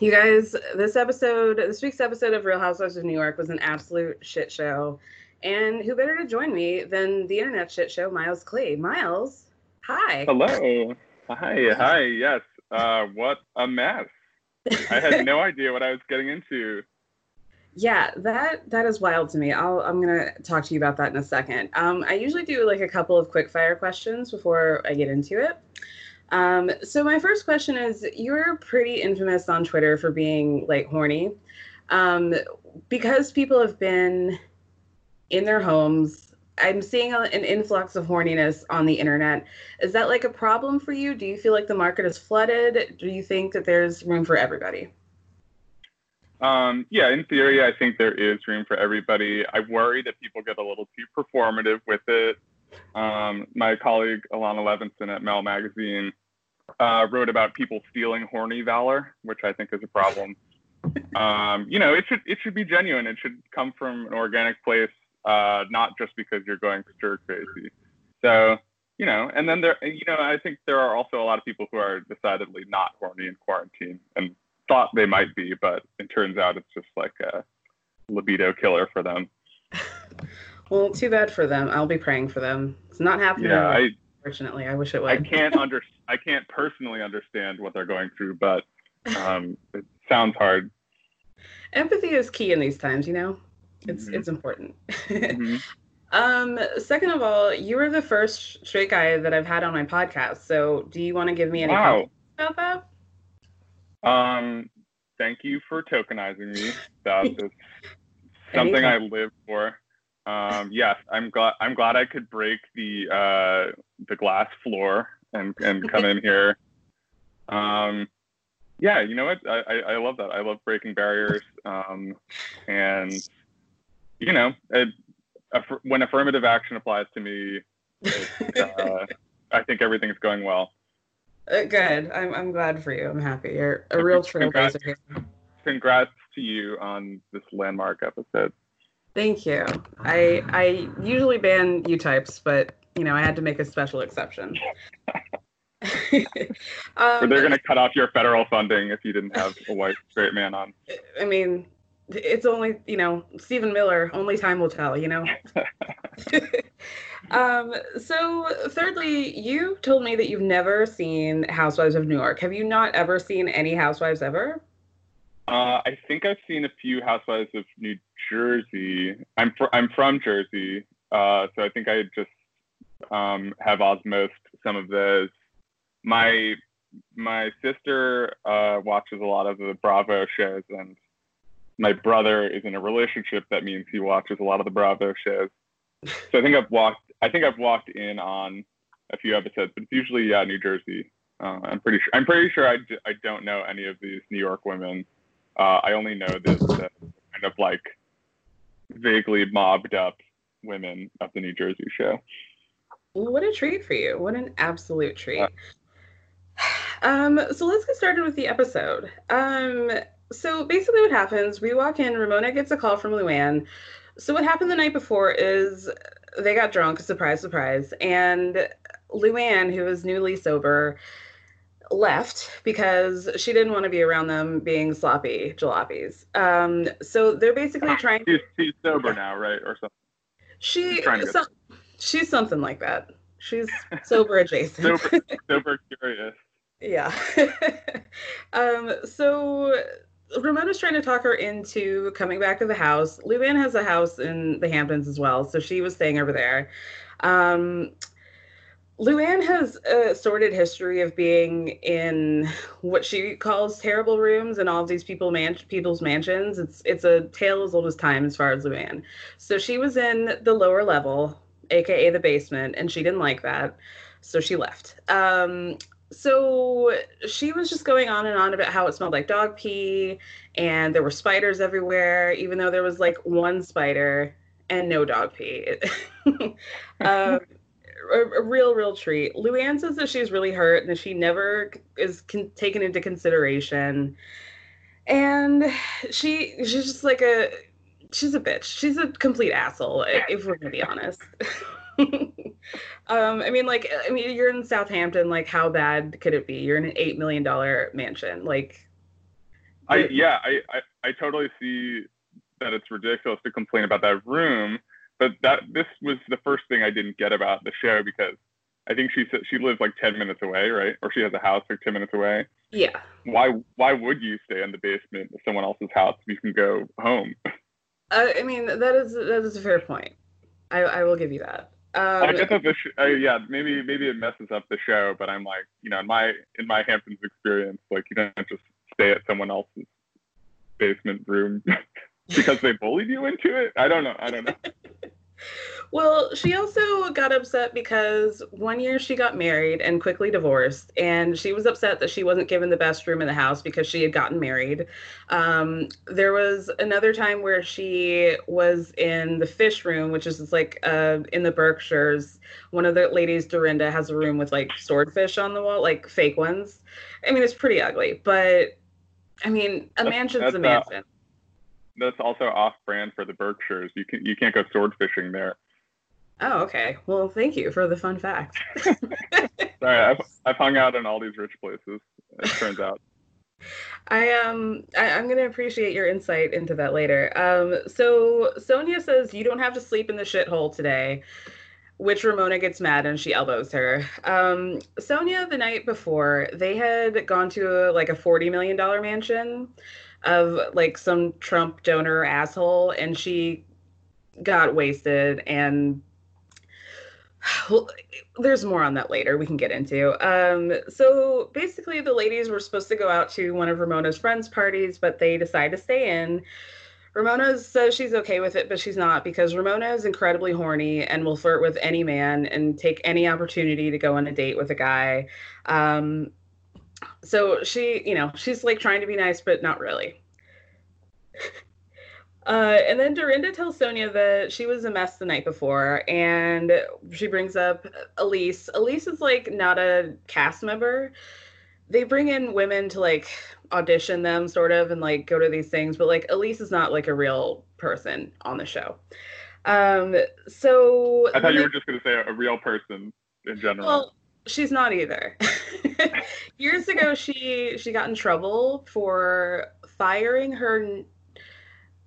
You guys, this episode, this week's episode of Real Housewives of New York was an absolute shit show. And who better to join me than the internet shit show, Miles Klee? Miles, hi. Hello. Hi. Hi. Yes. Uh, what a mess. I had no idea what I was getting into. Yeah, that that is wild to me. I'll I'm gonna talk to you about that in a second. Um, I usually do like a couple of quick fire questions before I get into it. Um, so my first question is, you're pretty infamous on Twitter for being like horny, um, because people have been in their homes. I'm seeing a, an influx of horniness on the internet. Is that like a problem for you? Do you feel like the market is flooded? Do you think that there's room for everybody? Um, yeah, in theory, I think there is room for everybody. I worry that people get a little too performative with it. Um, my colleague Alana Levinson at Mel Magazine uh, wrote about people stealing horny valor, which I think is a problem. um, you know, it should it should be genuine. It should come from an organic place, uh, not just because you're going stir crazy. So, you know, and then there, you know, I think there are also a lot of people who are decidedly not horny in quarantine and thought they might be, but it turns out it's just like a libido killer for them. well, too bad for them. I'll be praying for them. It's not happening. Yeah, I, Fortunately, I wish it would. I can't under I can't personally understand what they're going through, but um, it sounds hard. Empathy is key in these times, you know. It's mm-hmm. it's important. mm-hmm. Um, second of all, you were the first straight guy that I've had on my podcast. So, do you want to give me any wow. about that? Um, thank you for tokenizing me. That is something I live for. Um, yes, I'm glad. I'm glad I could break the uh, the glass floor and and come in here. Um, yeah, you know what? I, I, I love that. I love breaking barriers. Um, and you know, it, when affirmative action applies to me, uh, I think everything's going well. Uh, good. I'm I'm glad for you. I'm happy. You're a real trailblazer here. Congrats to you on this landmark episode. Thank you. I I usually ban U types, but you know I had to make a special exception. um, they're going to cut off your federal funding if you didn't have a white straight man on. I mean, it's only you know Stephen Miller. Only time will tell. You know. um, so, thirdly, you told me that you've never seen Housewives of New York. Have you not ever seen any Housewives ever? Uh, I think I've seen a few Housewives of New Jersey. I'm fr- I'm from Jersey, uh, so I think I just um, have osmosed some of those. My my sister uh, watches a lot of the Bravo shows, and my brother is in a relationship. That means he watches a lot of the Bravo shows. So I think I've walked. I think I've walked in on a few episodes, but it's usually yeah, New Jersey. Uh, I'm pretty sure. I'm pretty sure I d- I don't know any of these New York women. Uh, I only know this uh, kind of like vaguely mobbed up women of the New Jersey show. What a treat for you! What an absolute treat. Um, so let's get started with the episode. Um, so basically, what happens? We walk in. Ramona gets a call from Luann. So what happened the night before is they got drunk. Surprise, surprise. And Luann, who is newly sober, left because she didn't want to be around them being sloppy jalopies. Um, so they're basically trying. She's, she's sober now, right, or something. She she's, so, she's something like that. She's sober adjacent. sober, sober curious. Yeah. um, so Ramona's trying to talk her into coming back to the house. Luann has a house in the Hamptons as well, so she was staying over there. Um, Luann has a sordid history of being in what she calls terrible rooms in all of these people man- people's mansions. It's it's a tale as old as time as far as Luann. So she was in the lower level, aka the basement, and she didn't like that, so she left. Um, so she was just going on and on about how it smelled like dog pee and there were spiders everywhere, even though there was like one spider and no dog pee. um, a, a, real, real treat. Luann says that she's really hurt and that she never is con- taken into consideration. And she she's just like a she's a bitch. She's a complete asshole, if we're gonna be honest. um, I mean, like, I mean, you're in Southampton. Like, how bad could it be? You're in an eight million dollar mansion. Like, I yeah, I, I I totally see that it's ridiculous to complain about that room, but that this was the first thing I didn't get about the show because I think she said she lives like ten minutes away, right? Or she has a house like ten minutes away. Yeah. Why why would you stay in the basement of someone else's house if you can go home? Uh, I mean, that is that is a fair point. I, I will give you that. Um, I guess that the sh- uh, yeah maybe maybe it messes up the show, but I'm like you know in my in my Hamptons experience like you don't just stay at someone else's basement room because they bullied you into it. I don't know. I don't know. Well, she also got upset because one year she got married and quickly divorced, and she was upset that she wasn't given the best room in the house because she had gotten married. Um, there was another time where she was in the fish room, which is like uh, in the Berkshires. One of the ladies, Dorinda, has a room with like swordfish on the wall, like fake ones. I mean, it's pretty ugly, but I mean, a mansion's that's, a uh, mansion. Uh, that's also off-brand for the Berkshires. You can you can't go sword fishing there. Oh, okay. Well, thank you for the fun fact. Sorry, I've, I've hung out in all these rich places. It turns out. I um I, am gonna appreciate your insight into that later. Um, so Sonja says you don't have to sleep in the shithole today, which Ramona gets mad and she elbows her. Um, Sonja the night before they had gone to a, like a forty million dollar mansion of like some Trump donor asshole, and she got wasted and well, there's more on that later we can get into. Um, so basically, the ladies were supposed to go out to one of Ramona's friends' parties, but they decide to stay in. Ramona says she's okay with it, but she's not because Ramona is incredibly horny and will flirt with any man and take any opportunity to go on a date with a guy. Um, so she, you know, she's like trying to be nice, but not really. Uh, and then Dorinda tells Sonja that she was a mess the night before, and she brings up Elyse. Elyse is like not a cast member. They bring in women to like audition them, sort of, and like go to these things, but like Elyse is not like a real person on the show. Um, so I thought you were just going to say a real person in general. Well, she's not either. Years ago, she she got in trouble for firing her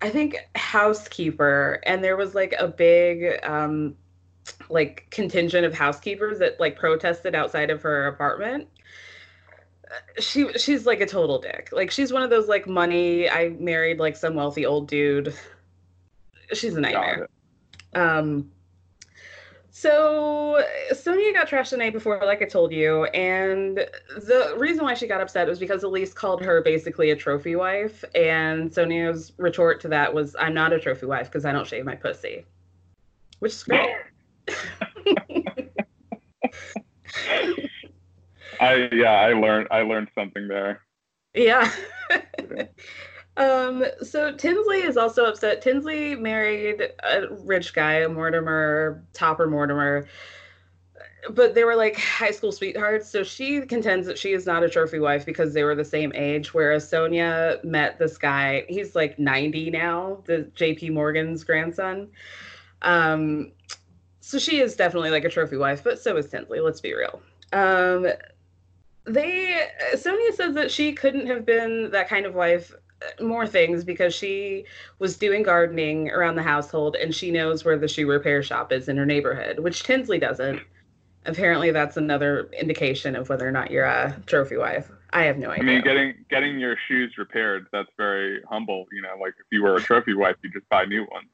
I think housekeeper, and there was like a big um, like contingent of housekeepers that like protested outside of her apartment. She she's like a total dick. Like she's one of those like money. I married like some wealthy old dude. She's a nightmare. Um, so Sonja got trashed the night before, like I told you, and the reason why she got upset was because Elyse called her basically a trophy wife, and Sonja's retort to that was, "I'm not a trophy wife because I don't shave my pussy," which is great. I yeah, I learned I learned something there. Yeah. Um, so Tinsley is also upset. Tinsley married a rich guy, a Mortimer, Topper Mortimer, but they were like high school sweethearts. So she contends that she is not a trophy wife because they were the same age. Whereas Sonja met this guy, he's like 90 now, the JP Morgan's grandson. Um, so she is definitely like a trophy wife, but so is Tinsley, let's be real. Um, they Sonja says that she couldn't have been that kind of wife more things because she was doing gardening around the household and she knows where the shoe repair shop is in her neighborhood, which Tinsley doesn't. Apparently, that's another indication of whether or not you're a trophy wife. I have no idea. I mean, getting getting your shoes repaired, that's very humble. You know, like if you were a trophy wife, you just buy new ones.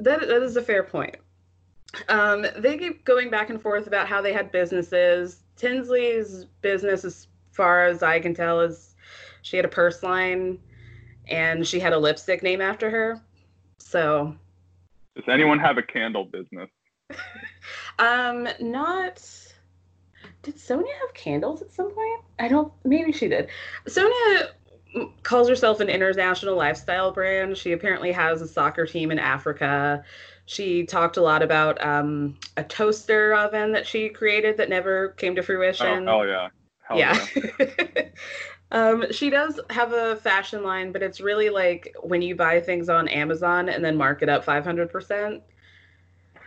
That that is a fair point. Um, they keep going back and forth about how they had businesses. Tinsley's business, as far as I can tell, is she had a purse line and she had a lipstick name after her. So does anyone have a candle business? um, not did Sonja have candles at some point? I don't maybe she did. Sonja calls herself an international lifestyle brand. She apparently has a soccer team in Africa. She talked a lot about um, a toaster oven that she created that never came to fruition. Oh, hell yeah. Hell yeah. yeah. Um, she does have a fashion line, but it's really like when you buy things on Amazon and then mark it up 500%.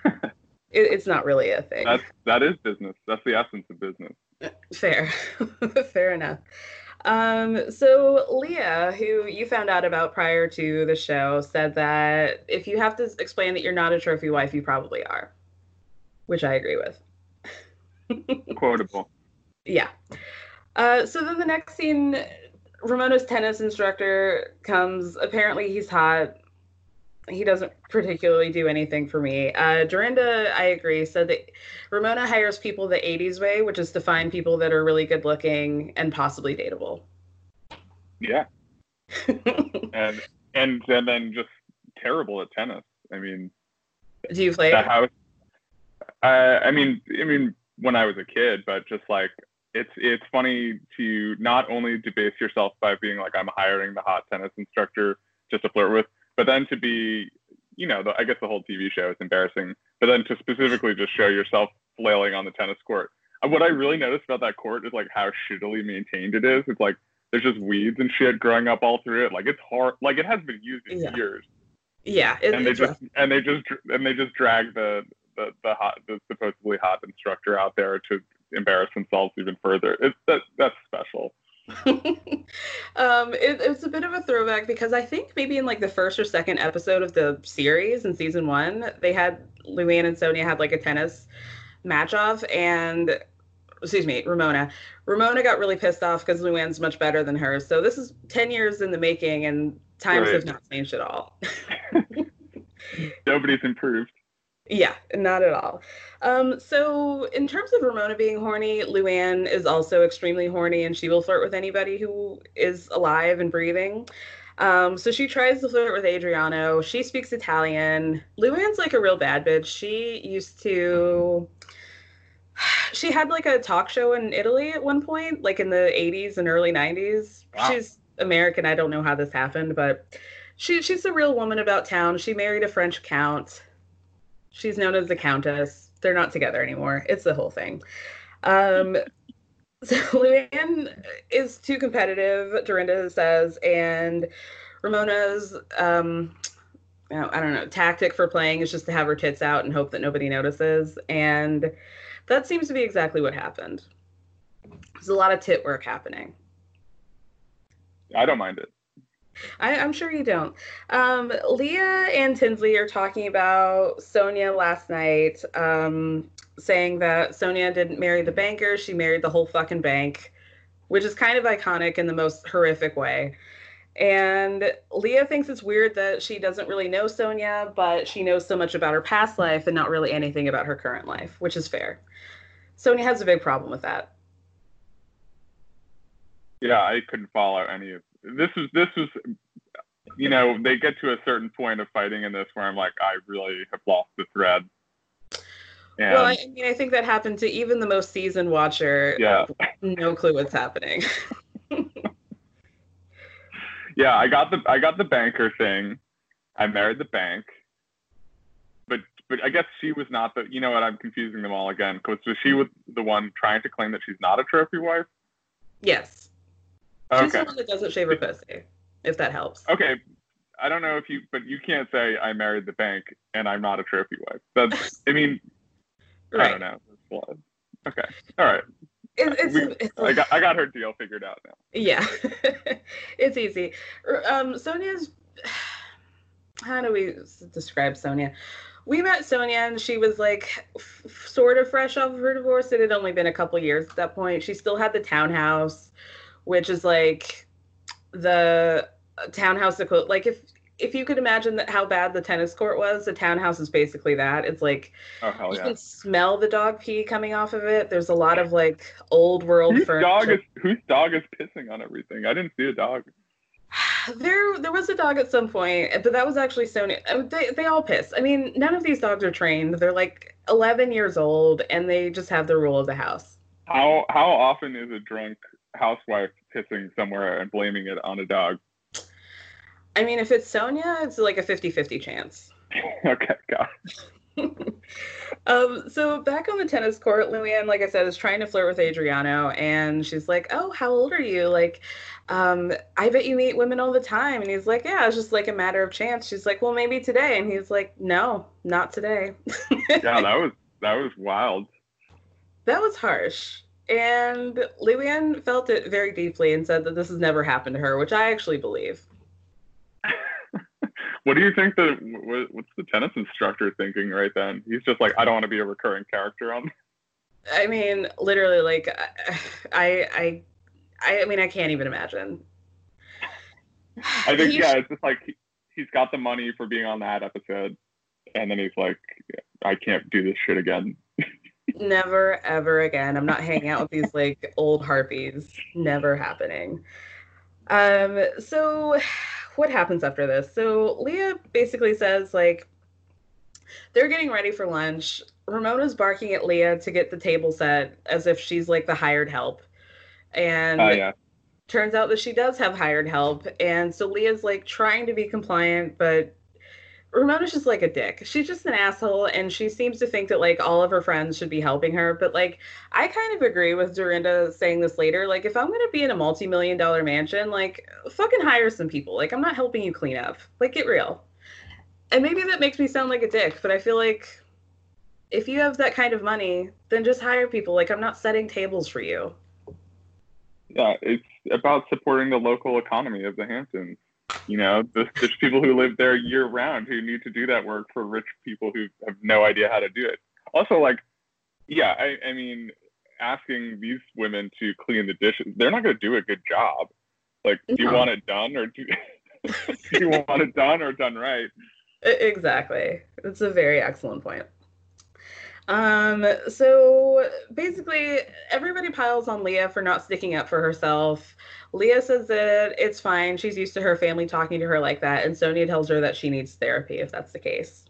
it, it's not really a thing. That's, that is business. That's the essence of business. Fair. Fair enough. Um, so Leah, who you found out about prior to the show, said that if you have to explain that you're not a trophy wife, you probably are, which I agree with. Quotable. Yeah. Uh, so then the next scene, Ramona's tennis instructor comes. Apparently, he's hot. He doesn't particularly do anything for me. Uh, Dorinda, I agree, said that Ramona hires people the 80s way, which is to find people that are really good looking and possibly dateable. Yeah. and, and and then just terrible at tennis. I mean, do you play? That house. Uh, I mean, I mean, when I was a kid, but just like it's it's funny to not only debase yourself by being like I'm hiring the hot tennis instructor just to flirt with, but then to be, you know, the, I guess the whole TV show is embarrassing, but then to specifically just show yourself flailing on the tennis court. And what I really noticed about that court is like how shittily maintained it is. It's like there's just weeds and shit growing up all through it. Like it's hard. Like it has been used in yeah. years. Yeah, it, and they just rough. and they just and they just drag the the the hot the supposedly hot instructor out there to embarrass themselves even further. It's that that's special. um, it, it's a bit of a throwback because I think maybe in like the first or second episode of the series in season one, they had Luann and Sonja had like a tennis match off, and excuse me, Ramona. Ramona got really pissed off because Luann's much better than her. So this is ten years in the making, and times right. have not changed at all. Nobody's improved. Yeah, not at all. Um, so in terms of Ramona being horny, Luann is also extremely horny and she will flirt with anybody who is alive and breathing. Um, so she tries to flirt with Adriano. She speaks Italian. Luann's like a real bad bitch. She used to. She had like a talk show in Italy at one point, like in the 80s and early 90s. Wow. She's American. I don't know how this happened, but she she's a real woman about town. She married a French count. She's known as the Countess. They're not together anymore. It's the whole thing. Um, so Luann is too competitive, Dorinda says, and Ramona's um, I don't know, tactic for playing is just to have her tits out and hope that nobody notices. And that seems to be exactly what happened. There's a lot of tit work happening. I don't mind it. I, I'm sure you don't. Um, Leah and Tinsley are talking about Sonja last night, um, saying that Sonja didn't marry the banker, she married the whole fucking bank, which is kind of iconic in the most horrific way. And Leah thinks it's weird that she doesn't really know Sonja, but she knows so much about her past life and not really anything about her current life, which is fair. Sonja has a big problem with that. Yeah, I couldn't follow any of this. Was this was, you know, they get to a certain point of fighting in this where I'm like, I really have lost the thread. And well, I, I mean, I think that happened to even the most seasoned watcher. yeah, No clue what's happening. yeah, I got the I got the banker thing. I married the bank, but but I guess she was not the. You know what? I'm confusing them all again. Because was she was the one trying to claim that she's not a trophy wife? yes. She's Okay. the one that doesn't shave her pussy, if that helps. Okay. I don't know if you, but you can't say I married the bank and I'm not a trophy wife. That's. I mean, I don't know. Okay. All right. It, it's, We- it's I got I got her deal figured out now. yeah, it's easy. Um, Sonja's. How do we describe Sonja? We met Sonja and she was like f- sort of fresh off of her divorce. It had only been a couple years at that point. She still had the townhouse, which is like the townhouse equivalent. Like if if you could imagine that how bad the tennis court was, the townhouse is basically that. It's like Oh hell you yeah. can smell the dog pee coming off of it. There's a lot of like old world Whose furniture. dog is whose dog is pissing on everything? I didn't see a dog. There, there was a dog at some point, but that was actually Sonja. uh, They, they all piss. I mean, none of these dogs are trained. They're like 11 years old, and they just have the rule of the house. How how often is a drunk housewife pissing somewhere and blaming it on a dog? I mean, if it's Sonja, it's like a 50-50 chance. okay. Um, so back on the tennis court, Luann, like I said, is trying to flirt with Adriano, and she's like, "Oh, how old are you? Like, um, I bet you meet women all the time." And he's like, "Yeah, it's just like a matter of chance." She's like, "Well, maybe today," and he's like, "No, not today." Yeah, that was that was wild. That was harsh. And Luann felt it very deeply and said that this has never happened to her, which I actually believe. What do you think that what, what's the tennis instructor thinking right then? He's just like, I don't want to be a recurring character on. I mean, literally, like, I, I, I, I mean, I can't even imagine. I think yeah, it's just like he, he's got the money for being on that episode, and then he's like, I can't do this shit again. Never, ever again. I'm not hanging out with these like old harpies. Never happening. Um, so what happens after this? So Leah basically says, like, they're getting ready for lunch. Ramona's barking at Leah to get the table set as if she's like the hired help. And Oh yeah, turns out that she does have hired help. And so Leah's like trying to be compliant, but Ramona's just like a dick. She's just an asshole, and she seems to think that like all of her friends should be helping her. But like, I kind of agree with Dorinda saying this later. Like, if I'm gonna be in a multi-million dollar mansion, like, fucking hire some people. Like, I'm not helping you clean up. Like, get real. And maybe that makes me sound like a dick, but I feel like if you have that kind of money, then just hire people. Like, I'm not setting tables for you. yeah. It's about supporting the local economy of the Hamptons. You know, there's, people who live there year round who need to do that work for rich people who have no idea how to do it. Also, like, yeah, I, I mean, asking these women to clean the dishes, they're not going to do a good job. Like, do you want it done or do, do you want it done or done right? Exactly. It's a very excellent point. Um, so basically, everybody piles on Leah for not sticking up for herself. Leah says that it's fine. She's used to her family talking to her like that. And Sonja tells her that she needs therapy if that's the case.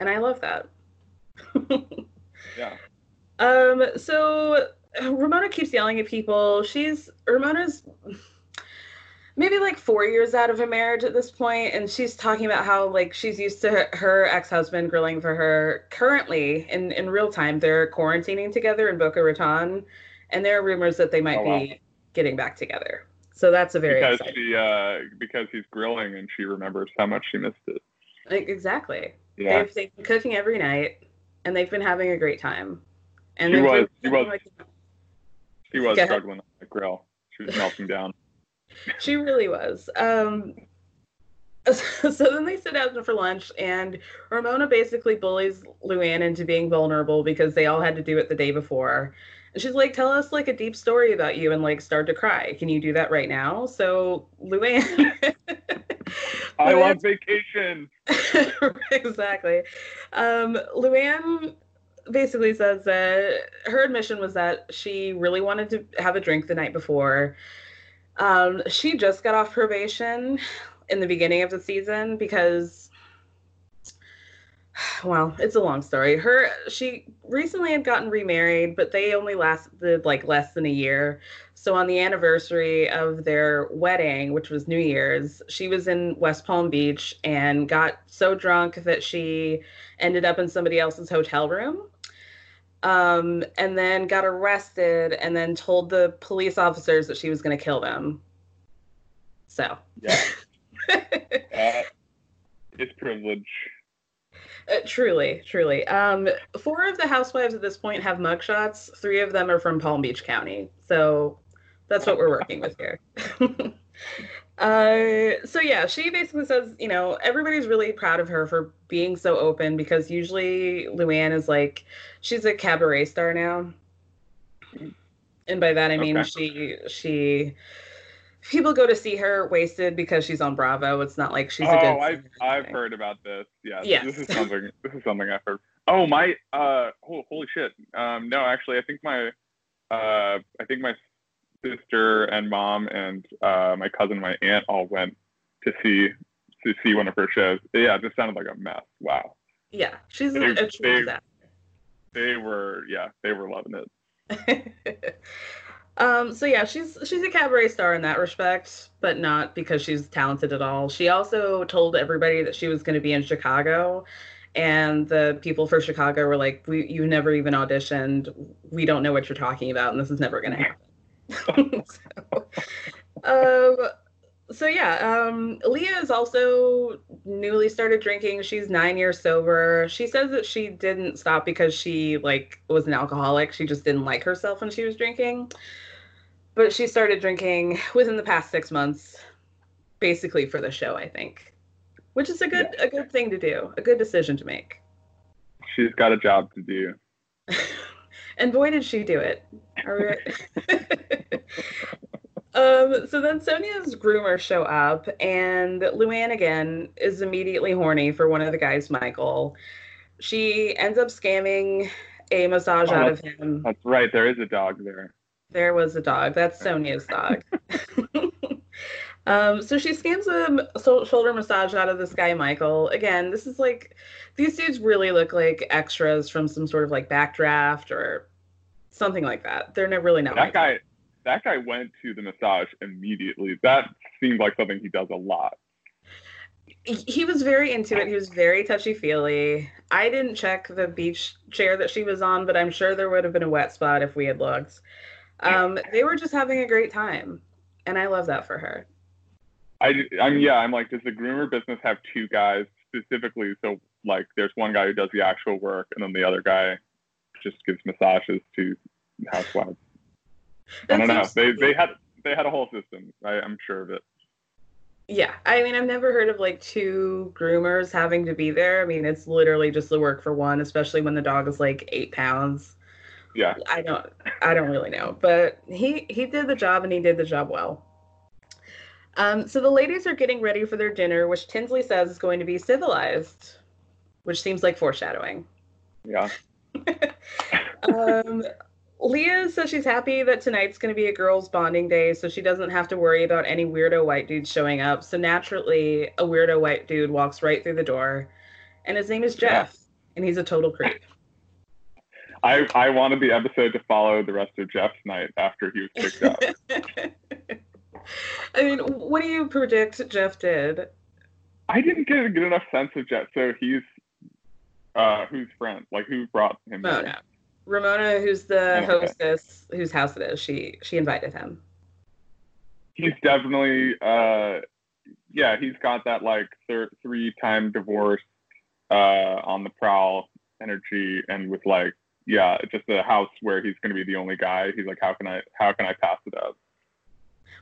And I love that. yeah. Um, so Ramona keeps yelling at people. She's Ramona's maybe like four years out of a marriage at this point and she's talking about how like she's used to her, her, ex-husband grilling for her currently in in real time. They're quarantining together in boca raton and there are rumors that they might oh, wow. be getting back together. So that's a very because exciting. she uh because he's grilling and she remembers how much she missed it. Like, exactly. Yeah. They've, they've been cooking every night and they've been having a great time. And she was she was like, she was struggling on the grill. She was melting down she really was. Um, so then they sit down for lunch, and Ramona basically bullies Luann into being vulnerable because they all had to do it the day before. And she's like, "Tell us like a deep story about you," and like start to cry. Can you do that right now? So Luann. I want vacation. exactly. Um, Luann basically says that her admission was that she really wanted to have a drink the night before um, she just got off probation in the beginning of the season because well, it's a long story. Her she recently had gotten remarried, but they only lasted like less than a year. So on the anniversary of their wedding, which was New Year's, she was in West Palm Beach and got so drunk that she ended up in somebody else's hotel room um, and then got arrested and then told the police officers that she was going to kill them. So. Yeah. uh, it's privilege. Uh, truly, truly. Um, four of the housewives at this point have mugshots. Three of them are from Palm Beach County. So that's what we're working with here. Uh, so yeah, she basically says, you know, everybody's really proud of her for being so open because usually Luann is like, she's a cabaret star now, and by that I mean okay. she she people go to see her wasted because she's on Bravo. It's not like she's oh, a good. Oh, I've I've heard about this. Yeah, yes. this is something this is something I've heard. Oh my, uh, oh, holy shit. Um, no, actually, I think my, uh, I think my sister and mom and uh, my cousin my aunt all went to see to see one of her shows. Yeah, it just sounded like a mess. Wow. Yeah, she's they, a they, they were yeah, they were loving it. um, so yeah, she's she's a cabaret star in that respect, but not because she's talented at all. She also told everybody that she was going to be in Chicago, and the people for Chicago were like, "We you never even auditioned. We don't know what you're talking about, and this is never going to happen." so, um, so yeah, um, Leah is also newly started drinking. She's nine years sober. She says that she didn't stop because she like was an alcoholic. She just didn't like herself when she was drinking. But she started drinking within the past six months, basically for the show, I think, which is a good yeah. a good thing to do, a good decision to make. She's got a job to do. and boy did she do it. um, so then Sonja's groomers show up, and Luann again is immediately horny for one of the guys, Michael. She ends up scamming a massage oh, out of him. That's right. There is a dog there. There was a dog. That's Sonja's dog. um, so she scams a shoulder massage out of this guy, Michael. Again, this is like these dudes really look like extras from some sort of like backdraft or something like that. They're not really not. That guy, that guy went to the massage immediately. That seemed like something he does a lot. He was very into it. He was very touchy feely. I didn't check the beach chair that she was on, but I'm sure there would have been a wet spot if we had looked. Um, they were just having a great time, and I love that for her. I, I'm yeah. I'm like, does the groomer business have two guys specifically? So like, there's one guy who does the actual work, and then the other guy just gives massages to housewives. I don't know. They they had they had a whole system. I, I'm sure of it. Yeah, I mean, I've never heard of like two groomers having to be there. I mean, it's literally just the work for one, especially when the dog is like eight pounds. Yeah. I don't, I don't really know, but he he did the job and he did the job well. Um, so the ladies are getting ready for their dinner, which Tinsley says is going to be civilized, which seems like foreshadowing. Yeah. um, Leah says she's happy that tonight's going to be a girls' bonding day, so she doesn't have to worry about any weirdo white dudes showing up. So naturally, a weirdo white dude walks right through the door, and his name is Jeff, yeah. and he's a total creep. I I wanted the episode to follow the rest of Jeff's night after he was picked up. I mean, what do you predict Jeff did? I didn't get a good enough sense of Jeff. So he's uh whose friend? Like who brought him? Ramona. Here? Ramona, who's the oh, hostess, whose house it is. She she invited him. He's definitely uh yeah, he's got that like thir- three time divorce uh on the prowl energy and with like yeah, just a house where he's going to be the only guy. He's like, how can I how can I pass it up?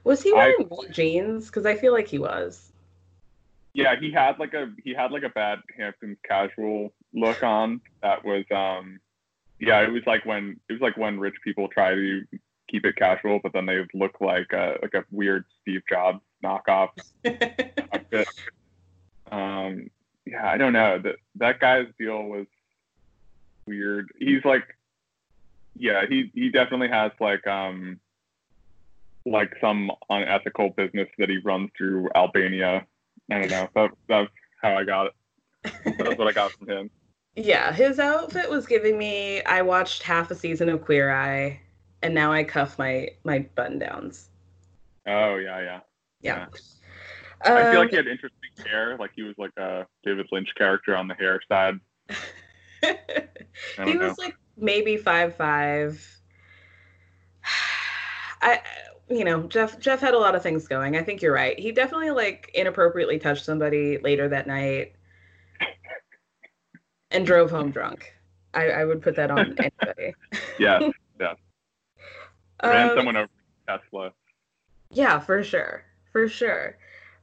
Was he wearing I, jeans? Because I feel like he was. Yeah, he had like a he had like a bad Hamptons casual look on. That was um, yeah, it was like when it was like when rich people try to keep it casual, but then they look like a like a weird Steve Jobs knockoff. um, yeah, I don't know that that guy's deal was weird. He's like, yeah, he he definitely has like um like some unethical business that he runs through Albania. I don't know. That, that's how I got it. That's what I got from him. Yeah, his outfit was giving me. I watched half a season of Queer Eye, and now I cuff my my button downs. Oh yeah, yeah. Yeah. yeah. Um, I feel like he um, had interesting hair. Like he was like a David Lynch character on the hair side. he was like maybe five five. I you know, Jeff Jeff had a lot of things going. I think you're right. He definitely like inappropriately touched somebody later that night and drove home drunk. I, I would put that on anybody. yeah, yeah. Ran um, someone over Tesla. Yeah, for sure. For sure.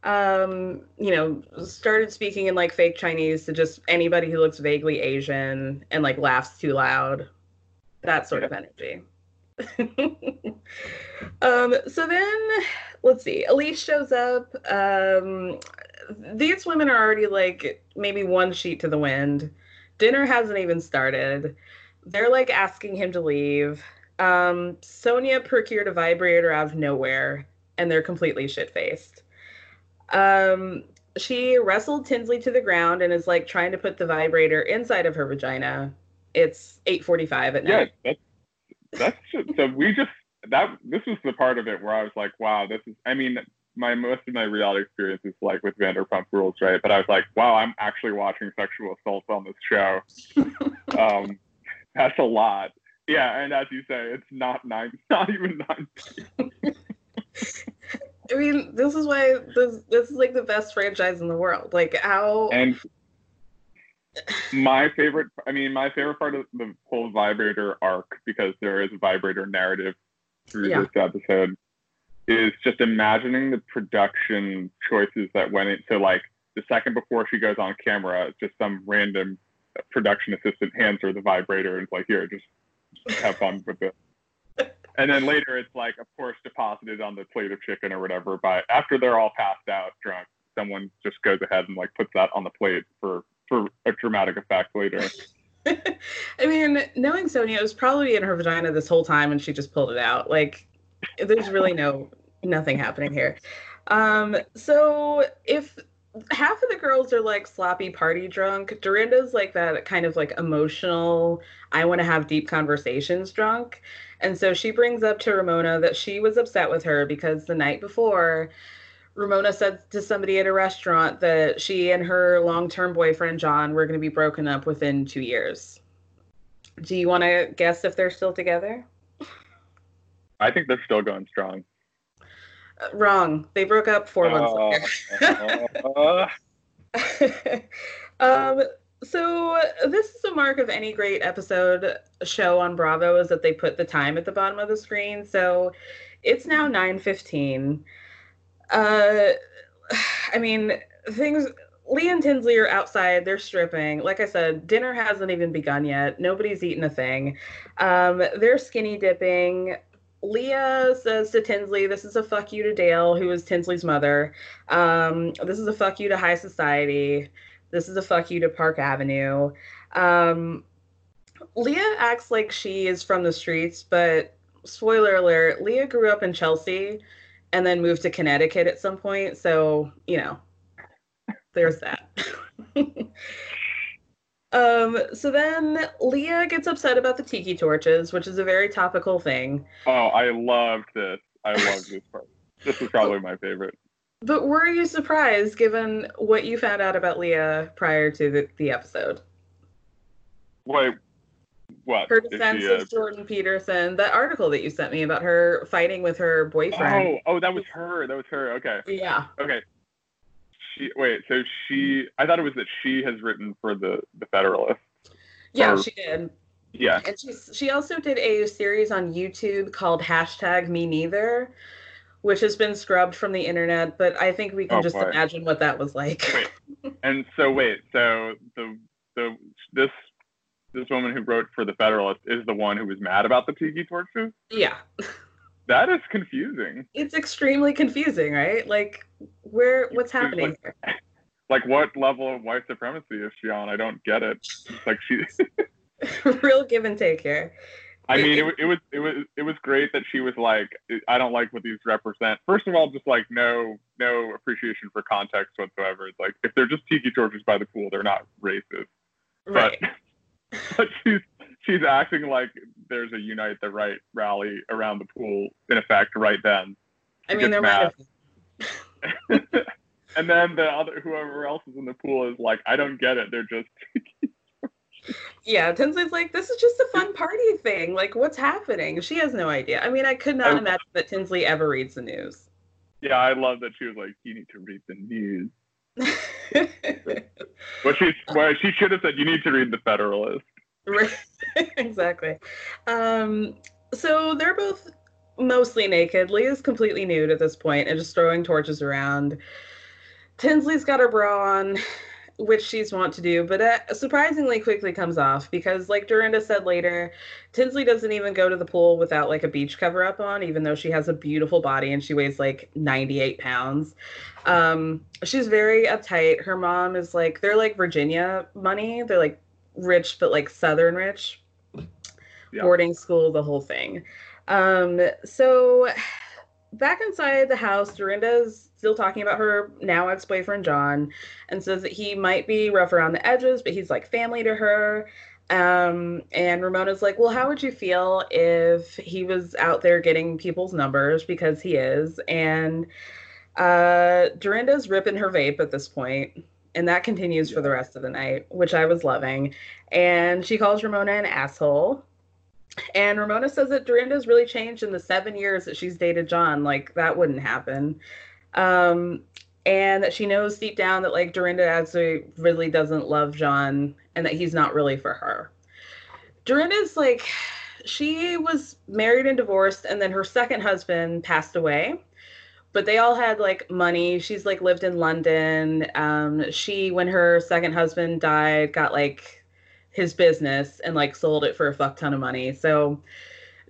Um, you know, started speaking in like fake Chinese to just anybody who looks vaguely Asian and like laughs too loud. That sort yeah. of energy. um, so then, let's see. Elyse shows up. Um, these women are already like maybe one sheet to the wind. Dinner hasn't even started. They're like asking him to leave. Um, Sonja procured a vibrator out of nowhere, and they're completely shit faced. Um, she wrestled Tinsley to the ground and is like trying to put the vibrator inside of her vagina. It's 8:45 at night. Yeah, that's just, so we just that this was the part of it where I was like, wow, this is. I mean, my most of my reality experience is like with Vanderpump Rules, right? But I was like, wow, I'm actually watching sexual assault on this show. um, that's a lot. Yeah, and as you say, it's not nine, not even nine. I mean, this is why this this is like the best franchise in the world. Like how and my favorite i mean my favorite part of the whole vibrator arc because there is a vibrator narrative through yeah. this episode is just imagining the production choices that went into like the second before she goes on camera just some random production assistant hands her the vibrator and it's like here just have fun with it and then later it's like of course deposited on the plate of chicken or whatever but after they're all passed out drunk someone just goes ahead and like puts that on the plate for for a dramatic effect later. I mean, knowing Sonja, it was probably in her vagina this whole time and she just pulled it out. Like, there's really no nothing happening here. Um, so if half of the girls are like sloppy party drunk, Dorinda's like that kind of like emotional, I want to have deep conversations drunk. And so she brings up to Ramona that she was upset with her because the night before Ramona said to somebody at a restaurant that she and her long term boyfriend, John, were going to be broken up within two years. Do you want to guess if they're still together? I think they're still going strong. Uh, wrong. They broke up four months uh, later. um, so this is a mark of any great episode show on Bravo is that they put the time at the bottom of the screen. So it's now 9:15. Uh, I mean, things. Lee and Tinsley are outside. They're stripping. Like I said, dinner hasn't even begun yet. Nobody's eaten a thing. Um, they're skinny dipping. Leah says to Tinsley, This is a fuck you to Dale, who is Tinsley's mother. Um, this is a fuck you to high society. This is a fuck you to Park Avenue. Um, Leah acts like she is from the streets, but spoiler alert, Leah grew up in Chelsea and then moved to Connecticut at some point. So, you know, there's that. um, so then Leah gets upset about the tiki torches, which is a very topical thing. Oh, I loved this. I loved this part. This is probably my favorite. But were you surprised given what you found out about Leah prior to the, the episode? Wait, what? Her defense she, uh... of Jordan Peterson, that article that you sent me about her fighting with her boyfriend. Oh, oh, that was her. That was her. Okay. Yeah. Okay. She wait. So she, I thought it was that she has written for the the Federalist. Yeah, or, she did. Yeah. And she she also did a series on YouTube called hashtag Me Neither, which has been scrubbed from the internet. But I think we can oh, just boy. imagine what that was like. Wait. and so wait. So the the this this woman who wrote for the Federalist is the one who was mad about the tiki torches? Yeah. That is confusing. It's extremely confusing, right? Like, where what's happening like, here? Like, what level of white supremacy is she on? I don't get it. It's like she. Real give and take here. I mean, it, it was it was it was great that she was like, I don't like what these represent. First of all, just like no no appreciation for context whatsoever. It's like if they're just tiki torches by the pool, they're not racist. Right. But but she's she's acting like there's a unite the right rally around the pool in effect right then. I mean, there might and then the other whoever else is in the pool is like, I don't get it. They're just. yeah, Tinsley's like, this is just a fun party thing. Like, what's happening? She has no idea. I mean, I could not I, imagine that Tinsley ever reads the news. Yeah, I love that she was like, you need to read the news. what she well, she should have said, you need to read the Federalist. exactly. Um, so they're both mostly naked. Leah's completely nude at this point and just throwing torches around. Tinsley's got her bra on, which she's want to do, but it surprisingly quickly comes off because, like Dorinda said later, Tinsley doesn't even go to the pool without like a beach cover up on, even though she has a beautiful body and she weighs like 98 pounds. Um, she's very uptight. Her mom is like, they're like Virginia money. They're like rich, but like Southern rich. Yeah. Boarding school, the whole thing. Um, so back inside the house, Dorinda's still talking about her now ex boyfriend, John, and says that he might be rough around the edges, but he's like family to her. Um, and Ramona's like, Well, how would you feel if he was out there getting people's numbers? Because he is. And uh, Dorinda's ripping her vape at this point and that continues for the rest of the night, which I was loving. And she calls Ramona an asshole. And Ramona says that Dorinda's really changed in the seven years that she's dated John. Like that wouldn't happen. Um, and that she knows deep down that like Dorinda actually really doesn't love John and that he's not really for her. Dorinda's like she was married and divorced, and then her second husband passed away but they all had like money. She's like lived in London. Um, she, when her second husband died, got like his business and like sold it for a fuck ton of money. So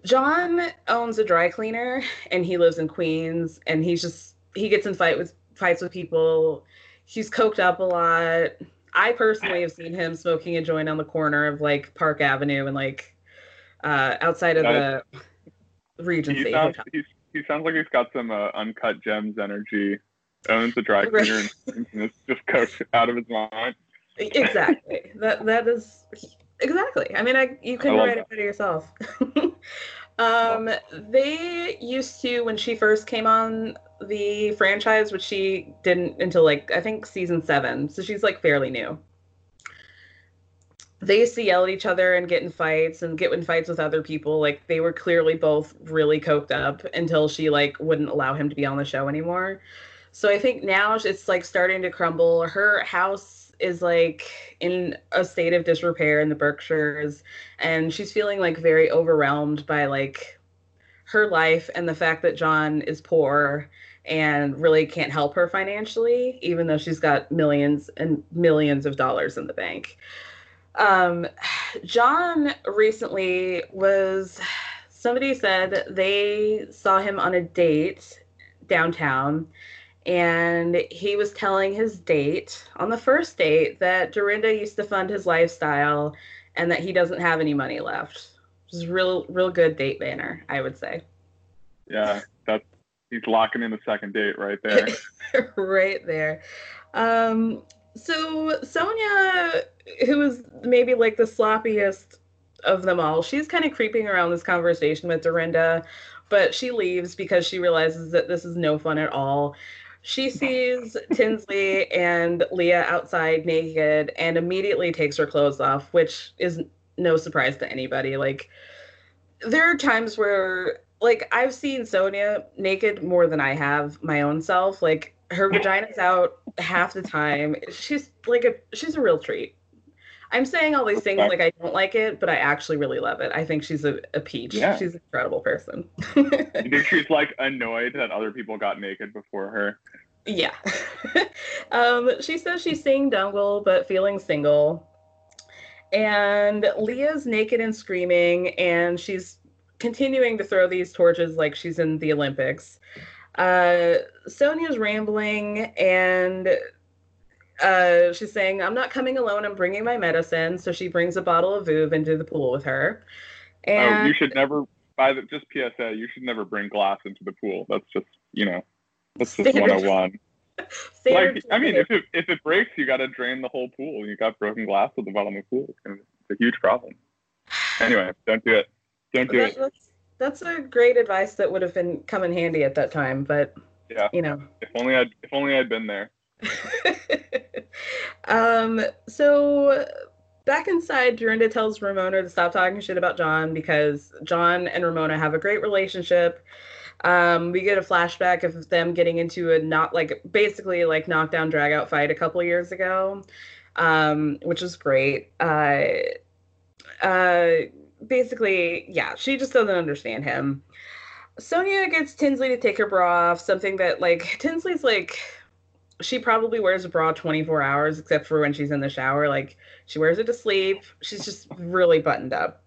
John owns a dry cleaner and he lives in Queens and he's just he gets in fight with fights with people. He's coked up a lot. I personally have seen him smoking a joint on the corner of like Park Avenue and like uh, outside of the Regency. Sounds, he sounds like he's got some uh, uncut gems energy. Owns a dry cleaner and, and is just cooked out of his mind. Exactly. that that is exactly. I mean, I you couldn't write it better yourself. um, they used to when she first came on the franchise, which she didn't until like I think season seven. So she's like fairly new they used to yell at each other and get in fights and get in fights with other people. Like they were clearly both really coked up until she like wouldn't allow him to be on the show anymore. So I think now it's like starting to crumble. Her house is like in a state of disrepair in the Berkshires and she's feeling like very overwhelmed by like her life and the fact that John is poor and really can't help her financially even though she's got millions and millions of dollars in the bank. Um, John recently was, somebody said they saw him on a date downtown and he was telling his date on the first date that Dorinda used to fund his lifestyle and that he doesn't have any money left. Just real, real good date banner, I would say. Yeah, that's he's locking in the second date right there. right there. Um, so Sonja, who is maybe like the sloppiest of them all, she's kind of creeping around this conversation with Dorinda, but she leaves because she realizes that this is no fun at all. She sees Tinsley and Leah outside naked and immediately takes her clothes off, which is no surprise to anybody. Like, there are times where, like, I've seen Sonja naked more than I have my own self. Like, her vagina's out half the time. She's like a she's a real treat. I'm saying all these things like I don't like it, but I actually really love it. I think she's a, a peach. Yeah. She's an incredible person. you think she's like annoyed that other people got naked before her? Yeah. um, she says she's seeing Dungle but feeling single. And Leah's naked and screaming, and she's continuing to throw these torches like she's in the Olympics. Uh, Sonja's rambling and uh, she's saying, I'm not coming alone. I'm bringing my medicine. So she brings a bottle of Veuve into the pool with her. And oh, you should never, by the, just PSA, you should never bring glass into the pool. That's just, you know, that's just Standard. 101. like, I mean, if it, if it breaks, you got to drain the whole pool. You got broken glass at the bottom of the pool. It's, it's a huge problem. Anyway, don't do it. Don't do it. That's, a great advice that would have been come in handy at that time, but yeah, you know, if only I'd if only I'd been there. um. So back inside, Dorinda tells Ramona to stop talking shit about John because John and Ramona have a great relationship. Um, we get a flashback of them getting into a not like basically like knockdown drag out fight a couple years ago, um, which is great. Uh, uh, basically, yeah, she just doesn't understand him. Sonja gets Tinsley to take her bra off, something that like Tinsley's like she probably wears a bra 24 hours except for when she's in the shower. Like she wears it to sleep. She's just really buttoned up.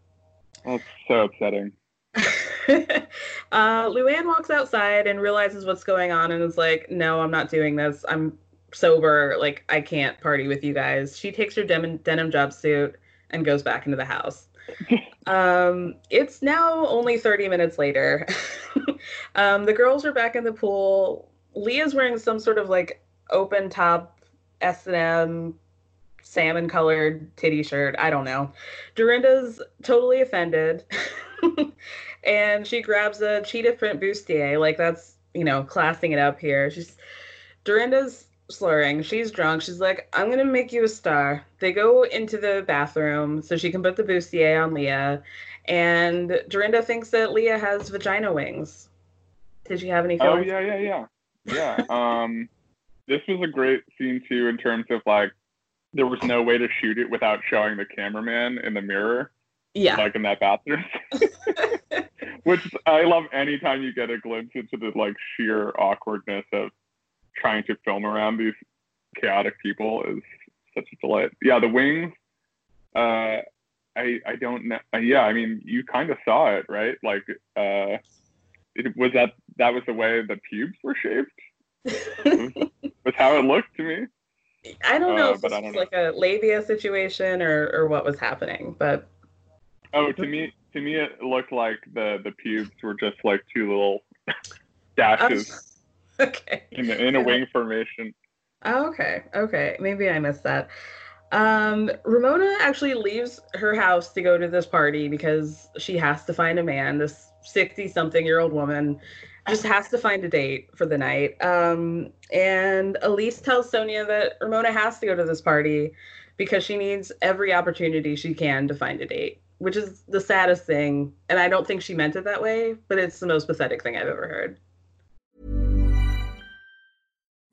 That's so upsetting. uh, Luann walks outside and realizes what's going on and is like, "No, I'm not doing this. I'm sober. Like I can't party with you guys." She takes her denim, denim jumpsuit and goes back into the house. um, it's now only 30 minutes later. um, the girls are back in the pool. Leah's wearing some sort of like open top S&M salmon colored titty shirt. I don't know. Dorinda's totally offended. and she grabs a cheetah print bustier. Like that's, you know, classing it up here. She's Dorinda's slurring. She's drunk. She's like, I'm going to make you a star. They go into the bathroom so she can put the bustier on Leah. And Dorinda thinks that Leah has vagina wings. Did you have any Oh, yeah, yeah, yeah. Yeah. um, this was a great scene, too, in terms of like, there was no way to shoot it without showing the cameraman in the mirror. Yeah. Like in that bathroom. Which I love anytime you get a glimpse into the like sheer awkwardness of trying to film around these chaotic people is such a delight. Yeah, the wings. Uh, I I don't know. Uh, yeah, I mean, you kind of saw it, right? Like, uh, it was that that was the way the pubes were shaped. was, was how it looked to me. I don't know uh, if it was like a labia situation or or what was happening, but oh, to me, to me, it looked like the the pubes were just like two little dashes. okay. In, in a wing formation. okay. Okay. Maybe I missed that. Um, Ramona actually leaves her house to go to this party because she has to find a man. This 60 something year old woman just has to find a date for the night. Um, and Elyse tells Sonja that Ramona has to go to this party because she needs every opportunity she can to find a date, which is the saddest thing. And I don't think she meant it that way, but it's the most pathetic thing I've ever heard.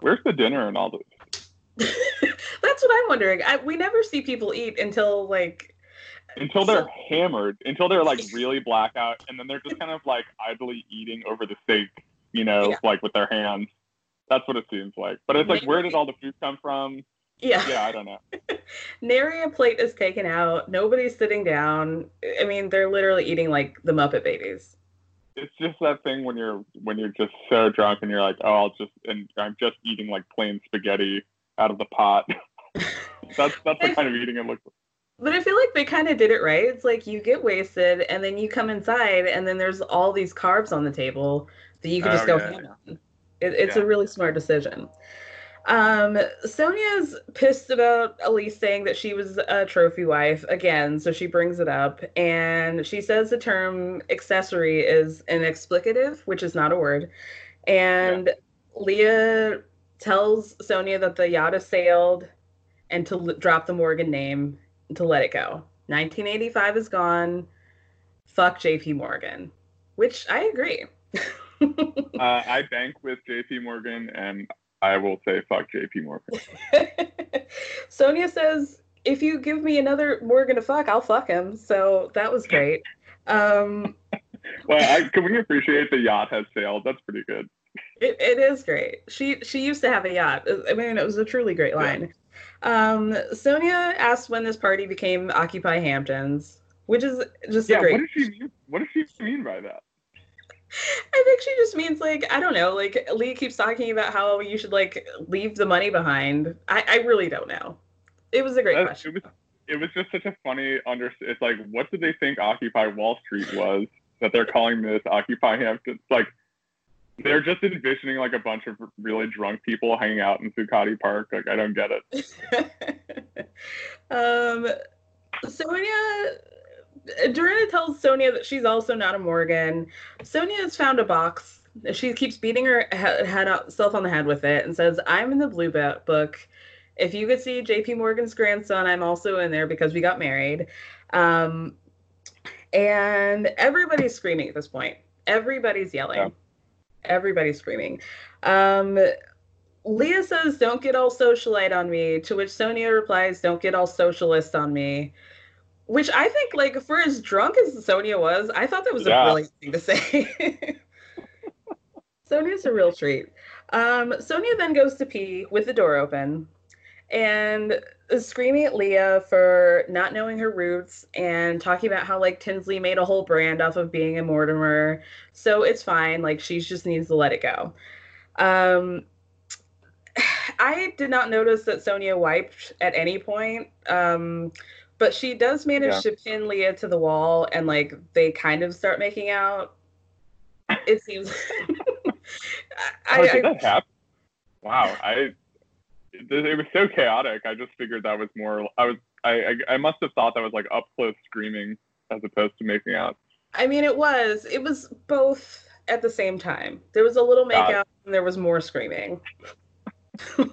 Where's the dinner and all this? That's what I'm wondering. I, we never see people eat until like Until they're hammered, until they're like really blackout, and then they're just kind of like idly eating over the steak, you know, Yeah. like with their hands. That's what it seems like. But it's like, where did all the food come from? yeah. Yeah, I don't know. Nary a plate is taken out. Nobody's sitting down. I mean, they're literally eating like the Muppet Babies. It's just that thing when you're when you're just so drunk and you're like, oh, I'll just and I'm just eating like plain spaghetti out of the pot. that's that's the kind of eating it looks like. But I feel like they kind of did it right. It's like you get wasted and then you come inside and then there's all these carbs on the table that you can oh, just Oh, go yeah. ham on. It, it's a really smart decision. Um, Sonja's pissed about Elyse saying that she was a trophy wife again, so she brings it up and she says the term accessory is an explicative, which is not a word. And Leah tells Sonja that the yacht has sailed and to l- drop the Morgan name and to let it go. 1985 is gone. Fuck JP Morgan, which I agree. Uh, I bank with JP Morgan and I will say fuck JP Morgan. Sonja says, if you give me another Morgan to fuck, I'll fuck him. So that was great. Um, Well, I, can we appreciate the yacht has sailed? That's pretty good. it, it is great. She she used to have a yacht. I mean, it was a truly great line. Um, Sonja asked when this party became Occupy Hamptons, which is just a Yeah, great. what does she mean? What does she mean by that? I think she just means like I don't know. Like Lee keeps talking about how you should like leave the money behind. I, I really don't know. It was a great question. It was it was just such a funny under. It's like, what did they think Occupy Wall Street was that they're calling this Occupy Hamptons? Like, they're just envisioning like a bunch of really drunk people hanging out in Zuccotti Park. Like, I don't get it. um, Sonja. Dorinda tells Sonja that she's also not a Morgan. Sonja has found a box. She keeps beating her head self on the head with it and says, I'm in the blue book. If you could see JP Morgan's grandson, I'm also in there because we got married. Um, and everybody's screaming at this point. Everybody's yelling. Yeah. Everybody's screaming. Um, Leah says, Don't get all socialite on me, to which Sonja replies, Don't get all socialist on me. Which I think, like, for as drunk as Sonja was, I thought that was Yeah. a brilliant thing to say. Sonja's a real treat. Um, Sonja then goes to pee with the door open and is screaming at Leah for not knowing her roots and talking about how, like, Tinsley made a whole brand off of being a Mortimer. So it's fine. Like, she just needs to let it go. Um, I did not notice that Sonja wiped at any point. Um, but she does manage Yeah. to pin Leah to the wall and like they kind of start making out. It seems I, did I, that happen? Wow, I it, was so chaotic. I just figured that was more. I was I, I I must have thought that was like up close screaming as opposed to making out. I mean it was it was both at the same time. There was a little makeout and there was more screaming.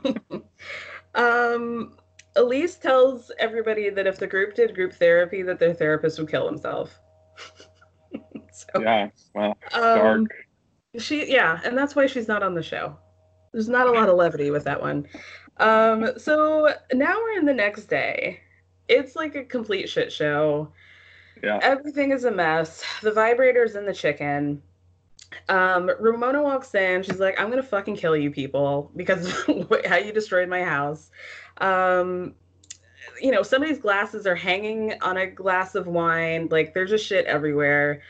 um Elyse tells everybody that if the group did group therapy that their therapist would kill himself. so Yeah, well, um, dark. She yeah, and that's why she's not on the show. There's not a lot of levity with that one. Um, so now we're in the next day. It's like a complete shit show. Yeah. Everything is a mess. The vibrator's in the chicken. Um, Ramona walks in. She's like, "I'm gonna fucking kill you people because how you destroyed my house." Um, you know, somebody's glasses are hanging on a glass of wine. Like, there's just shit everywhere.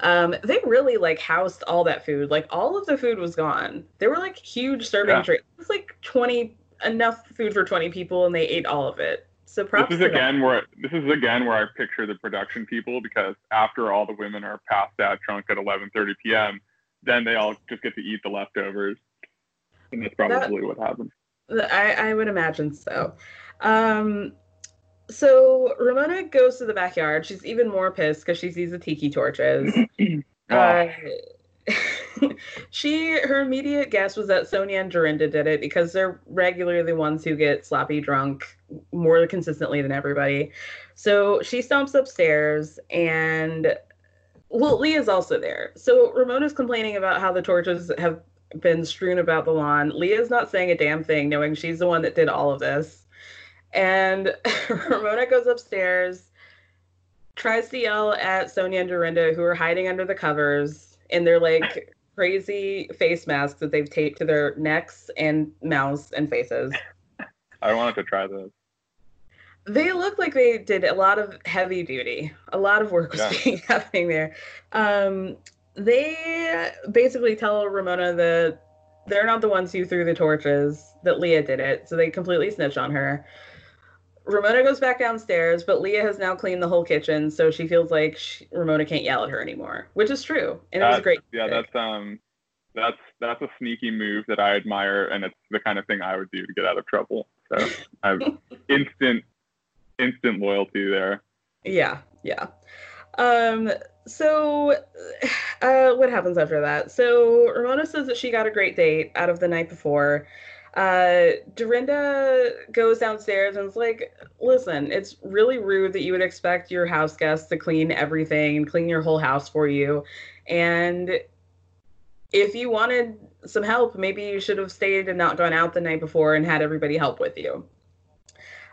Um, they really like housed all that food. Like, all of the food was gone. There were like huge serving Yeah. trays. It was like 20 enough food for 20 people, and they ate all of it. So props this is again them. where this is again where I picture the production people because after all the women are passed out drunk at 11:30 p.m., then they all just get to eat the leftovers, and that's probably what happens. I, I would imagine so. Um, so Ramona goes to the backyard. She's even more pissed because she sees the tiki torches. uh, she her immediate guess was that Sonja and Dorinda did it because they're regularly the ones who get sloppy drunk more consistently than everybody. So she stomps upstairs and well, Leah's also there. So Ramona's complaining about how the torches have been strewn about the lawn. Leah's not saying a damn thing, knowing she's the one that did all of this. And Ramona goes upstairs, tries to yell at Sonja and Dorinda, who are hiding under the covers in their like crazy face masks that they've taped to their necks and mouths and faces. I wanted to try those. They look like they did a lot of heavy duty. A lot of work was Yeah. being happening there. Um, they basically tell Ramona that they're not the ones who threw the torches, that Leah did it. So they completely snitch on her. Ramona goes back downstairs, but Leah has now cleaned the whole kitchen, so she feels like she, Ramona can't yell at her anymore, which is true. And it was great. Yeah, that's um, that's that's a sneaky move that I admire, and it's the kind of thing I would do to get out of trouble. So I've instant, instant loyalty there. Yeah, yeah. Um, so uh what happens after that? So Ramona says that she got a great date out of the night before. Uh Dorinda goes downstairs and is like, listen, it's really rude that you would expect your house guests to clean everything and clean your whole house for you. And if you wanted some help, maybe you should have stayed and not gone out the night before and had everybody help with you.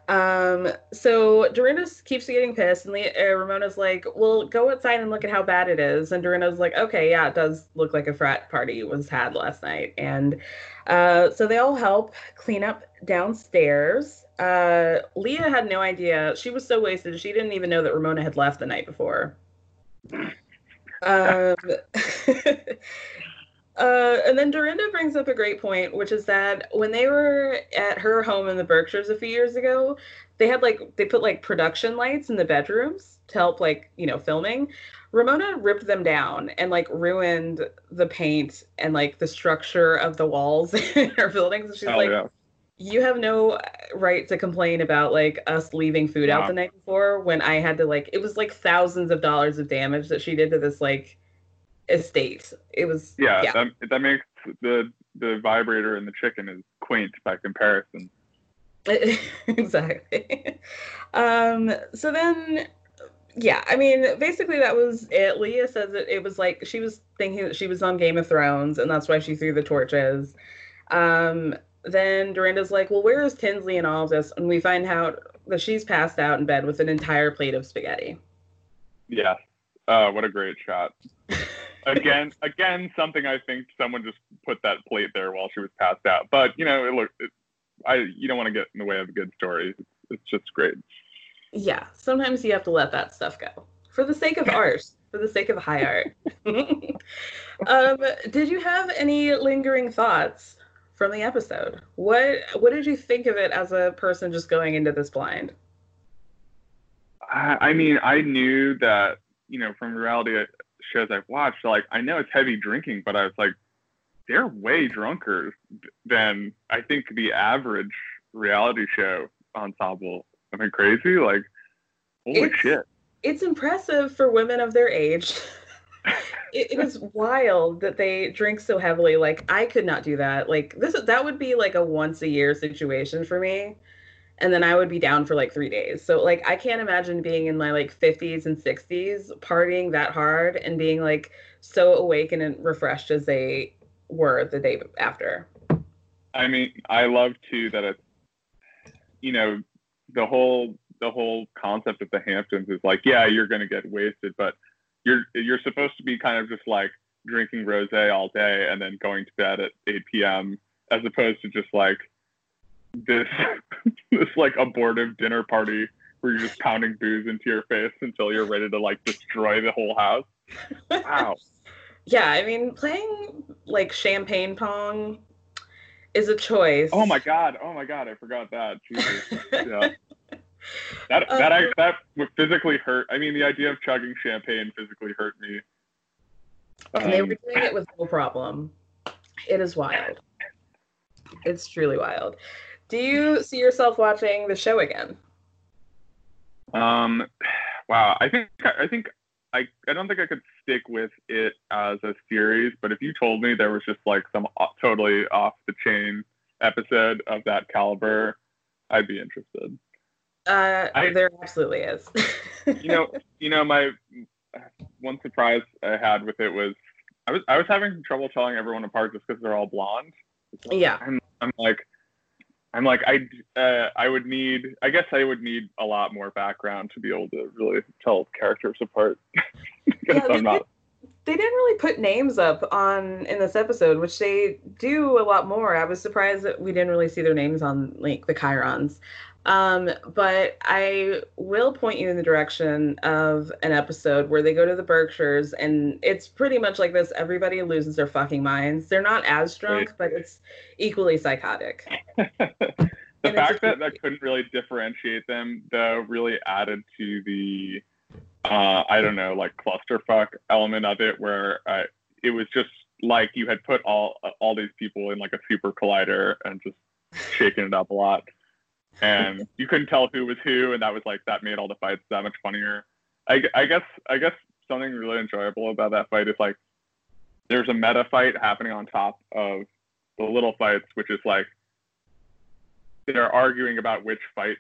Um, so Dorinda keeps getting pissed, and Le- uh, Ramona's like, "Well, go outside and look at how bad it is." And Dorinda's like, "Okay, yeah, it does look like a frat party was had last night." And uh, so they all help clean up downstairs. Uh, Leah had no idea; she was so wasted she didn't even know that Ramona had left the night before. Um, Uh, and then Dorinda brings up a great point, which is that when they were at her home in the Berkshires a few years ago, they had like they put like production lights in the bedrooms to help like you know filming. Ramona ripped them down and like ruined the paint and like the structure of the walls in her buildings. She's Hell like, yeah. you have no right to complain about like us leaving food out the night before when I had to like it was like thousands of dollars of damage that she did to this like estate. It was Yeah, yeah. That, that makes the the vibrator and the chicken is quaint by comparison. exactly. um, so then, yeah, I mean, basically that was it. Leah says that it was like she was thinking that she was on Game of Thrones, and that's why she threw the torches. Um, then Dorinda's like, "Well, where is Tinsley in all of this?" And we find out that she's passed out in bed with an entire plate of spaghetti. Yeah. Uh, what a great shot. Again, again, something I think someone just put that plate there while she was passed out. But you know, it look, it, I you don't want to get in the way of a good story. It's, it's just great. Yeah, sometimes you have to let that stuff go for the sake of art, for the sake of high art. um, did you have any lingering thoughts from the episode? What What did you think of it as a person just going into this blind? I, I mean, I knew that you know from reality shows I've watched, like I know it's heavy drinking, but I was like, they're way drunker than I think the average reality show ensemble. Am I crazy? Like, holy It's- shit! It's impressive for women of their age. it, it is wild that they drink so heavily. Like I could not do that. Like this, that would be like a once a year situation for me. And then I would be down for like three days. So like I can't imagine being in my like 50s and 60s partying that hard and being like so awake and refreshed as they were the day after. I mean, I love too that it's, you know, the whole the whole concept of the Hamptons is like, yeah, you're gonna get wasted, but you're you're supposed to be kind of just like drinking rosé all day and then going to bed at 8 p.m. as opposed to just like this this like abortive dinner party where you're just pounding booze into your face until you're ready to like destroy the whole house. Wow. Yeah, I mean playing like champagne pong is a choice. Oh my god. Oh my god. I forgot that. Jesus. Yeah. that um, that I, that would physically hurt. I mean, the idea of chugging champagne physically hurt me. And they were um, doing it with no problem. It is wild. It's truly wild. Do you see yourself watching the show again? Um, wow. I think I think I I don't think I could stick with it as a series. But if you told me there was just like some totally off the chain episode of that caliber, I'd be interested. Uh, I, there absolutely is. you know, you know, my one surprise I had with it was I was I was having trouble telling everyone apart just because they're all blonde. Yeah. I'm, I'm like I'm like I uh, I would need I guess I would need a lot more background to be able to really tell characters apart yeah, I'm not. They didn't really put names up on in this episode, which they do a lot more. I was surprised that we didn't really see their names on like the chyrons. Um, but I will point you in the direction of an episode where they go to the Berkshires, and it's pretty much like this. Everybody loses their fucking minds. They're not as drunk, but it's equally psychotic. the and fact that that couldn't really differentiate them, though, really added to the, uh, I don't know, like clusterfuck element of it, where uh, it was just like you had put all all these people in like a super collider and just shaking it up a lot and you couldn't tell who was who, and that was like that made all the fights that much funnier. I, I guess I guess something really enjoyable about that fight is like there's a meta fight happening on top of the little fights, which is like they're arguing about which fight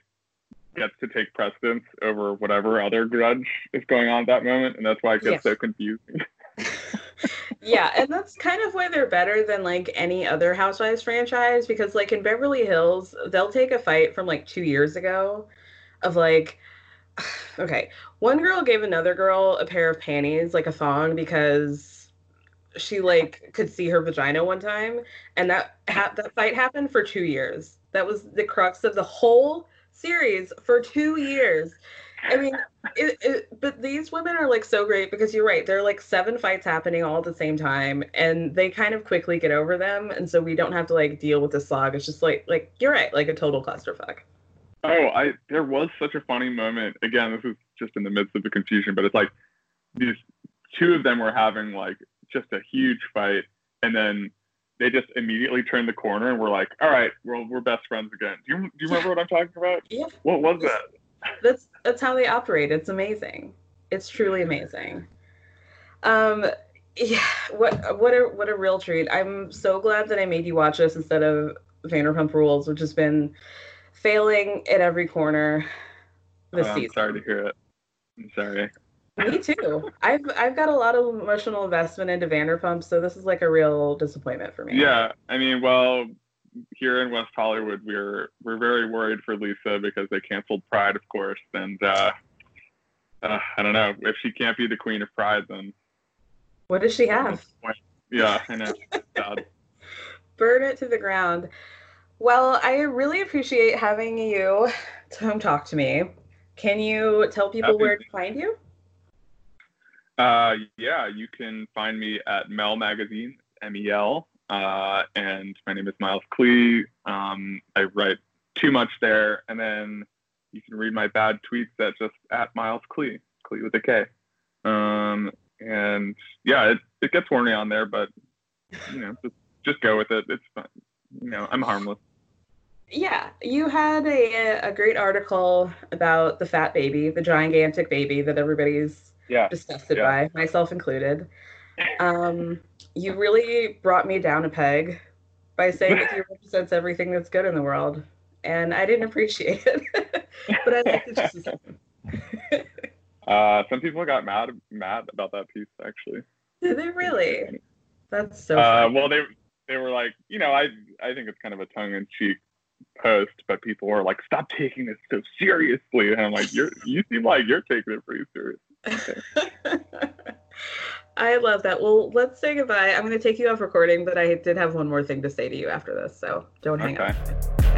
gets to take precedence over whatever other grudge is going on at that moment, and that's why it gets yes. so confusing. Yeah, and that's kind of why they're better than like any other Housewives franchise because like in Beverly Hills, they'll take a fight from like 2 years ago of like okay, one girl gave another girl a pair of panties, like a thong because she like could see her vagina one time and that ha- that fight happened for 2 years. That was the crux of the whole series for 2 years. I mean, it, it, but these women are like so great because you're right. There are like seven fights happening all at the same time, and they kind of quickly get over them, and so we don't have to like deal with the slog. It's just like like you're right, like a total clusterfuck. Oh, I there was such a funny moment. Again, this is just in the midst of the confusion, but it's like these two of them were having like just a huge fight, and then they just immediately turned the corner and were like, "All right, we're we're best friends again." Do you do you remember what I'm talking about? Yeah. What was that? that's that's how they operate. It's amazing. It's truly amazing. Um, yeah, what what a what a real treat. I'm so glad that I made you watch this instead of Vanderpump Rules, which has been failing at every corner this oh, season. Sorry to hear it. I'm sorry. Me too. I've I've got a lot of emotional investment into Vanderpump, so this is like a real disappointment for me. Yeah, I mean, well, here in West Hollywood, we're we're very worried for Lisa because they canceled Pride, of course, and uh, uh, I don't know if she can't be the queen of Pride, then what does she have? Yeah, I know. Burn it to the ground. Well, I really appreciate having you come talk to me. Can you tell people Happy. where to find you? Uh, yeah, you can find me at Mel Magazine, M E L uh, and my name is Miles Klee. Um, I write too much there, and then you can read my bad tweets at just at Miles Klee, Klee with a K. Um, and yeah, it, it gets horny on there, but you know, just just go with it. It's fun. You know, I'm harmless. Yeah, you had a a great article about the fat baby, the gigantic baby that everybody's yeah. disgusted yeah. by, myself included. Um, you really brought me down a peg by saying that he represents everything that's good in the world, and I didn't appreciate it, but I liked it just the same. uh, some people got mad mad about that piece actually. Did they really? That's so. Uh, well, they they were like, you know, I I think it's kind of a tongue in cheek post, but people were like, "Stop taking this so seriously," and I'm like, "You're you seem like you're taking it pretty serious." Okay. I love that. Well, let's say goodbye. I'm going to take you off recording, but I did have one more thing to say to you after this, so don't hang okay. up.